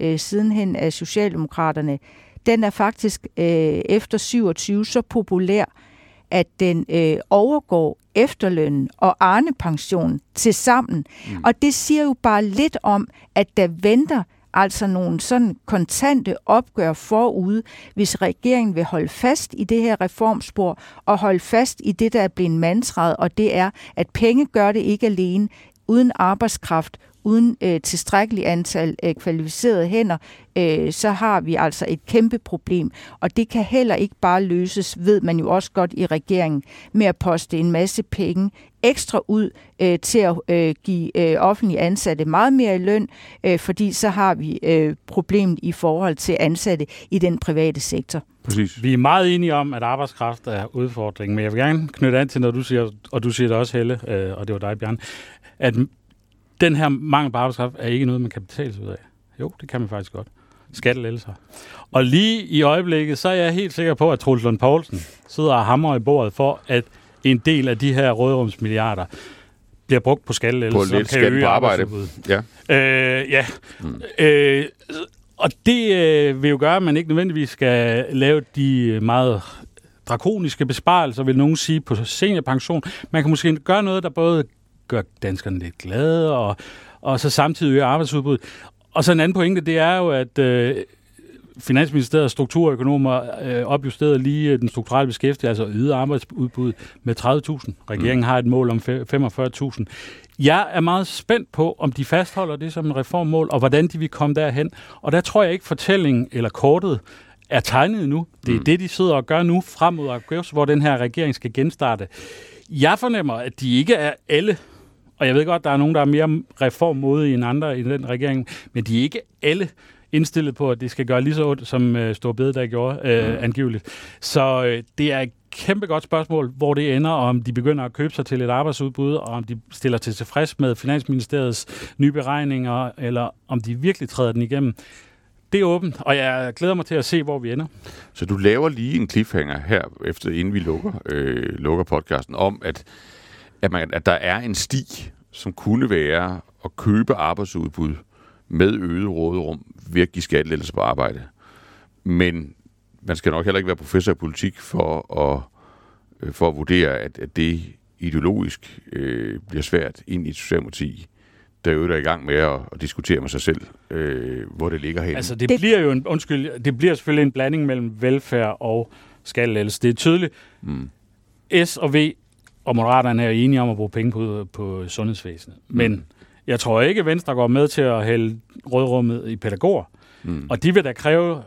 øh, sidenhen af Socialdemokraterne, den er faktisk øh, efter 27 så populær, at den øh, overgår efterlønnen og Arne-pension til sammen. Mm. Og det siger jo bare lidt om, at der venter altså nogle sådan kontante opgør forude, hvis regeringen vil holde fast i det her reformspor og holde fast i det, der er blevet mantraet, og det er, at penge gør det ikke alene. Uden arbejdskraft, uden øh, tilstrækkelig antal øh, kvalificerede hænder, øh, så har vi altså et kæmpe problem. Og det kan heller ikke bare løses, ved man jo også godt i regeringen, med at poste en masse penge ekstra ud øh, til at øh, give øh, offentlige ansatte meget mere i løn, øh, fordi så har vi øh, problemet i forhold til ansatte i den private sektor. Præcis. Vi er meget enige om, at arbejdskraft er udfordringen, men jeg vil gerne knytte an til, når du siger, og du siger det også, Helle, øh, og det var dig, Bjørn, at den her mangel på arbejdskraft er ikke noget, man kan betale sig ud af. Jo, det kan man faktisk godt. Skattelettelser. Og lige i øjeblikket, så er jeg helt sikker på, at Troels Lund Poulsen sidder og hamrer i bordet for, at en del af de her rådrumsmilliarder bliver brugt på skattelettelser. På lidt skat på arbejde. Ja. Øh, ja. Mm. Øh, og det øh, vil jo gøre, at man ikke nødvendigvis skal lave de meget drakoniske besparelser, vil nogen sige, på seniorpension. Man kan måske gøre noget, der både gør danskerne lidt glade, og, og så samtidig øger arbejdsudbuddet. Og så en anden pointe, det er jo, at øh, Finansministeriets strukturøkonomer øh, opjusterede lige øh, den strukturelle beskæftigelse, altså øget arbejdsudbud med 30.000. Regeringen mm. har et mål om 45.000. Jeg er meget spændt på, om de fastholder det som en reformmål, og hvordan de vil komme derhen. Og der tror jeg ikke, fortællingen eller kortet er tegnet nu. Det er mm. det, de sidder og gør nu frem mod august, hvor den her regering skal genstarte. Jeg fornemmer, at de ikke er alle og jeg ved godt, der er nogen, der er mere reformmodige end andre i den regering, men de er ikke alle indstillet på, at det skal gøre lige så ondt, som øh, Stor der gjorde, øh, mm. angiveligt. Så øh, det er et kæmpe godt spørgsmål, hvor det ender, og om de begynder at købe sig til et arbejdsudbud, og om de stiller til tilfreds med Finansministeriets nye beregninger, eller om de virkelig træder den igennem. Det er åbent, og jeg glæder mig til at se, hvor vi ender. Så du laver lige en cliffhanger her, efter inden vi lukker, øh, lukker podcasten, om at, at, man, at der er en sti, som kunne være at købe arbejdsudbud med øget råderum ved at give skattelettelser på arbejde. Men man skal nok heller ikke være professor i politik for at, øh, for at vurdere, at, at det ideologisk øh, bliver svært ind i et socialdemokrati, der er jo der er i gang med at, at diskutere med sig selv, øh, hvor det ligger hen. Altså det, det bliver jo en, undskyld, det bliver selvfølgelig en blanding mellem velfærd og skattelettelser. Det er tydeligt. Mm. S og V og Moderaterne er enige om at bruge penge på, på sundhedsvæsenet. Mm. Men jeg tror ikke, at Venstre går med til at hælde rødrummet i pædagoger. Mm. Og de vil da kræve,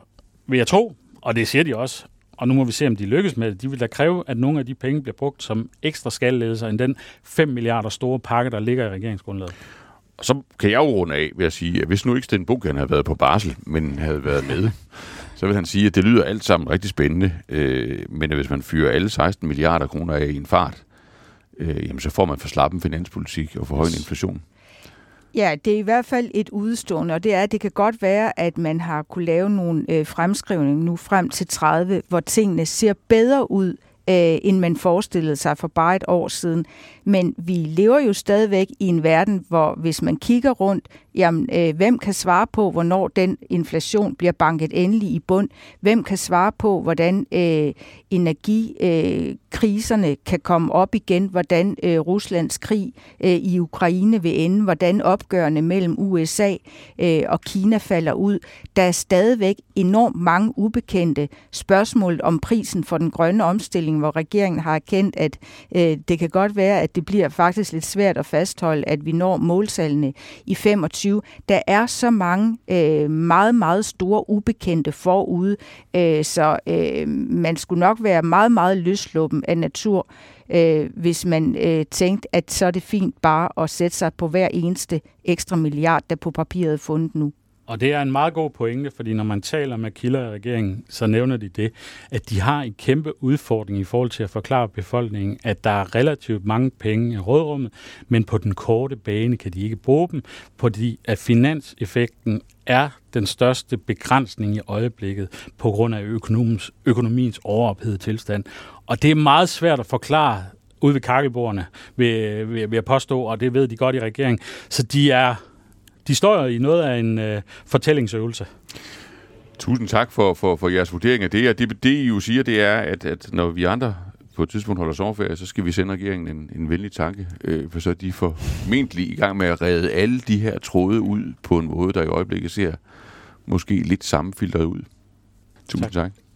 vil jeg tro, og det siger de også, og nu må vi se, om de lykkes med det, de vil da kræve, at nogle af de penge bliver brugt som ekstra skattelettelser end den 5 milliarder store pakke, der ligger i regeringsgrundlaget. Og så kan jeg jo runde af ved at sige, at hvis nu ikke Sten Bukken havde været på barsel, men havde været med, så vil han sige, at det lyder alt sammen rigtig spændende, øh, men hvis man fyrer alle 16 milliarder kroner af i en fart, øh, jamen så får man for slappen finanspolitik og for høj inflation. Ja, det er i hvert fald et udstående, og det er, at det kan godt være, at man har kunne lave nogle øh, fremskrivninger nu frem til 30, hvor tingene ser bedre ud, øh, end man forestillede sig for bare et år siden. Men vi lever jo stadigvæk i en verden, hvor hvis man kigger rundt, jamen, øh, hvem kan svare på, hvornår den inflation bliver banket endelig i bund? Hvem kan svare på, hvordan øh, energikriserne øh, kan komme op igen? Hvordan øh, Ruslands krig øh, i Ukraine vil ende? Hvordan opgørende mellem USA øh, og Kina falder ud? Der er stadigvæk enormt mange ubekendte spørgsmål om prisen for den grønne omstilling, hvor regeringen har erkendt, at øh, det kan godt være, at det bliver faktisk lidt svært at fastholde, at vi når målsallene i 25. Der er så mange øh, meget, meget store ubekendte forude, øh, så øh, man skulle nok være meget, meget løsluppen af natur, øh, hvis man øh, tænkte, at så er det fint bare at sætte sig på hver eneste ekstra milliard, der på papiret er fundet nu. Og det er en meget god pointe, fordi når man taler med kilder i regeringen, så nævner de det, at de har en kæmpe udfordring i forhold til at forklare befolkningen, at der er relativt mange penge i rådrummet, men på den korte bane kan de ikke bruge dem, fordi at finanseffekten er den største begrænsning i øjeblikket på grund af økonomiens, økonomiens overophedede tilstand. Og det er meget svært at forklare ude ved kakkelbordene, vil, vil, vil jeg påstå, og det ved de godt i regeringen. Så de er de står i noget af en øh, fortællingsøvelse. Tusind tak for, for, for jeres vurdering af det. Og det, det, I jo siger, det er, at, at når vi andre på et tidspunkt holder sommerferie, så skal vi sende regeringen en, en venlig tanke, øh, for så er de formentlig i gang med at redde alle de her tråde ud på en måde, der i øjeblikket ser måske lidt sammenfiltret ud. Tusind tak. tak.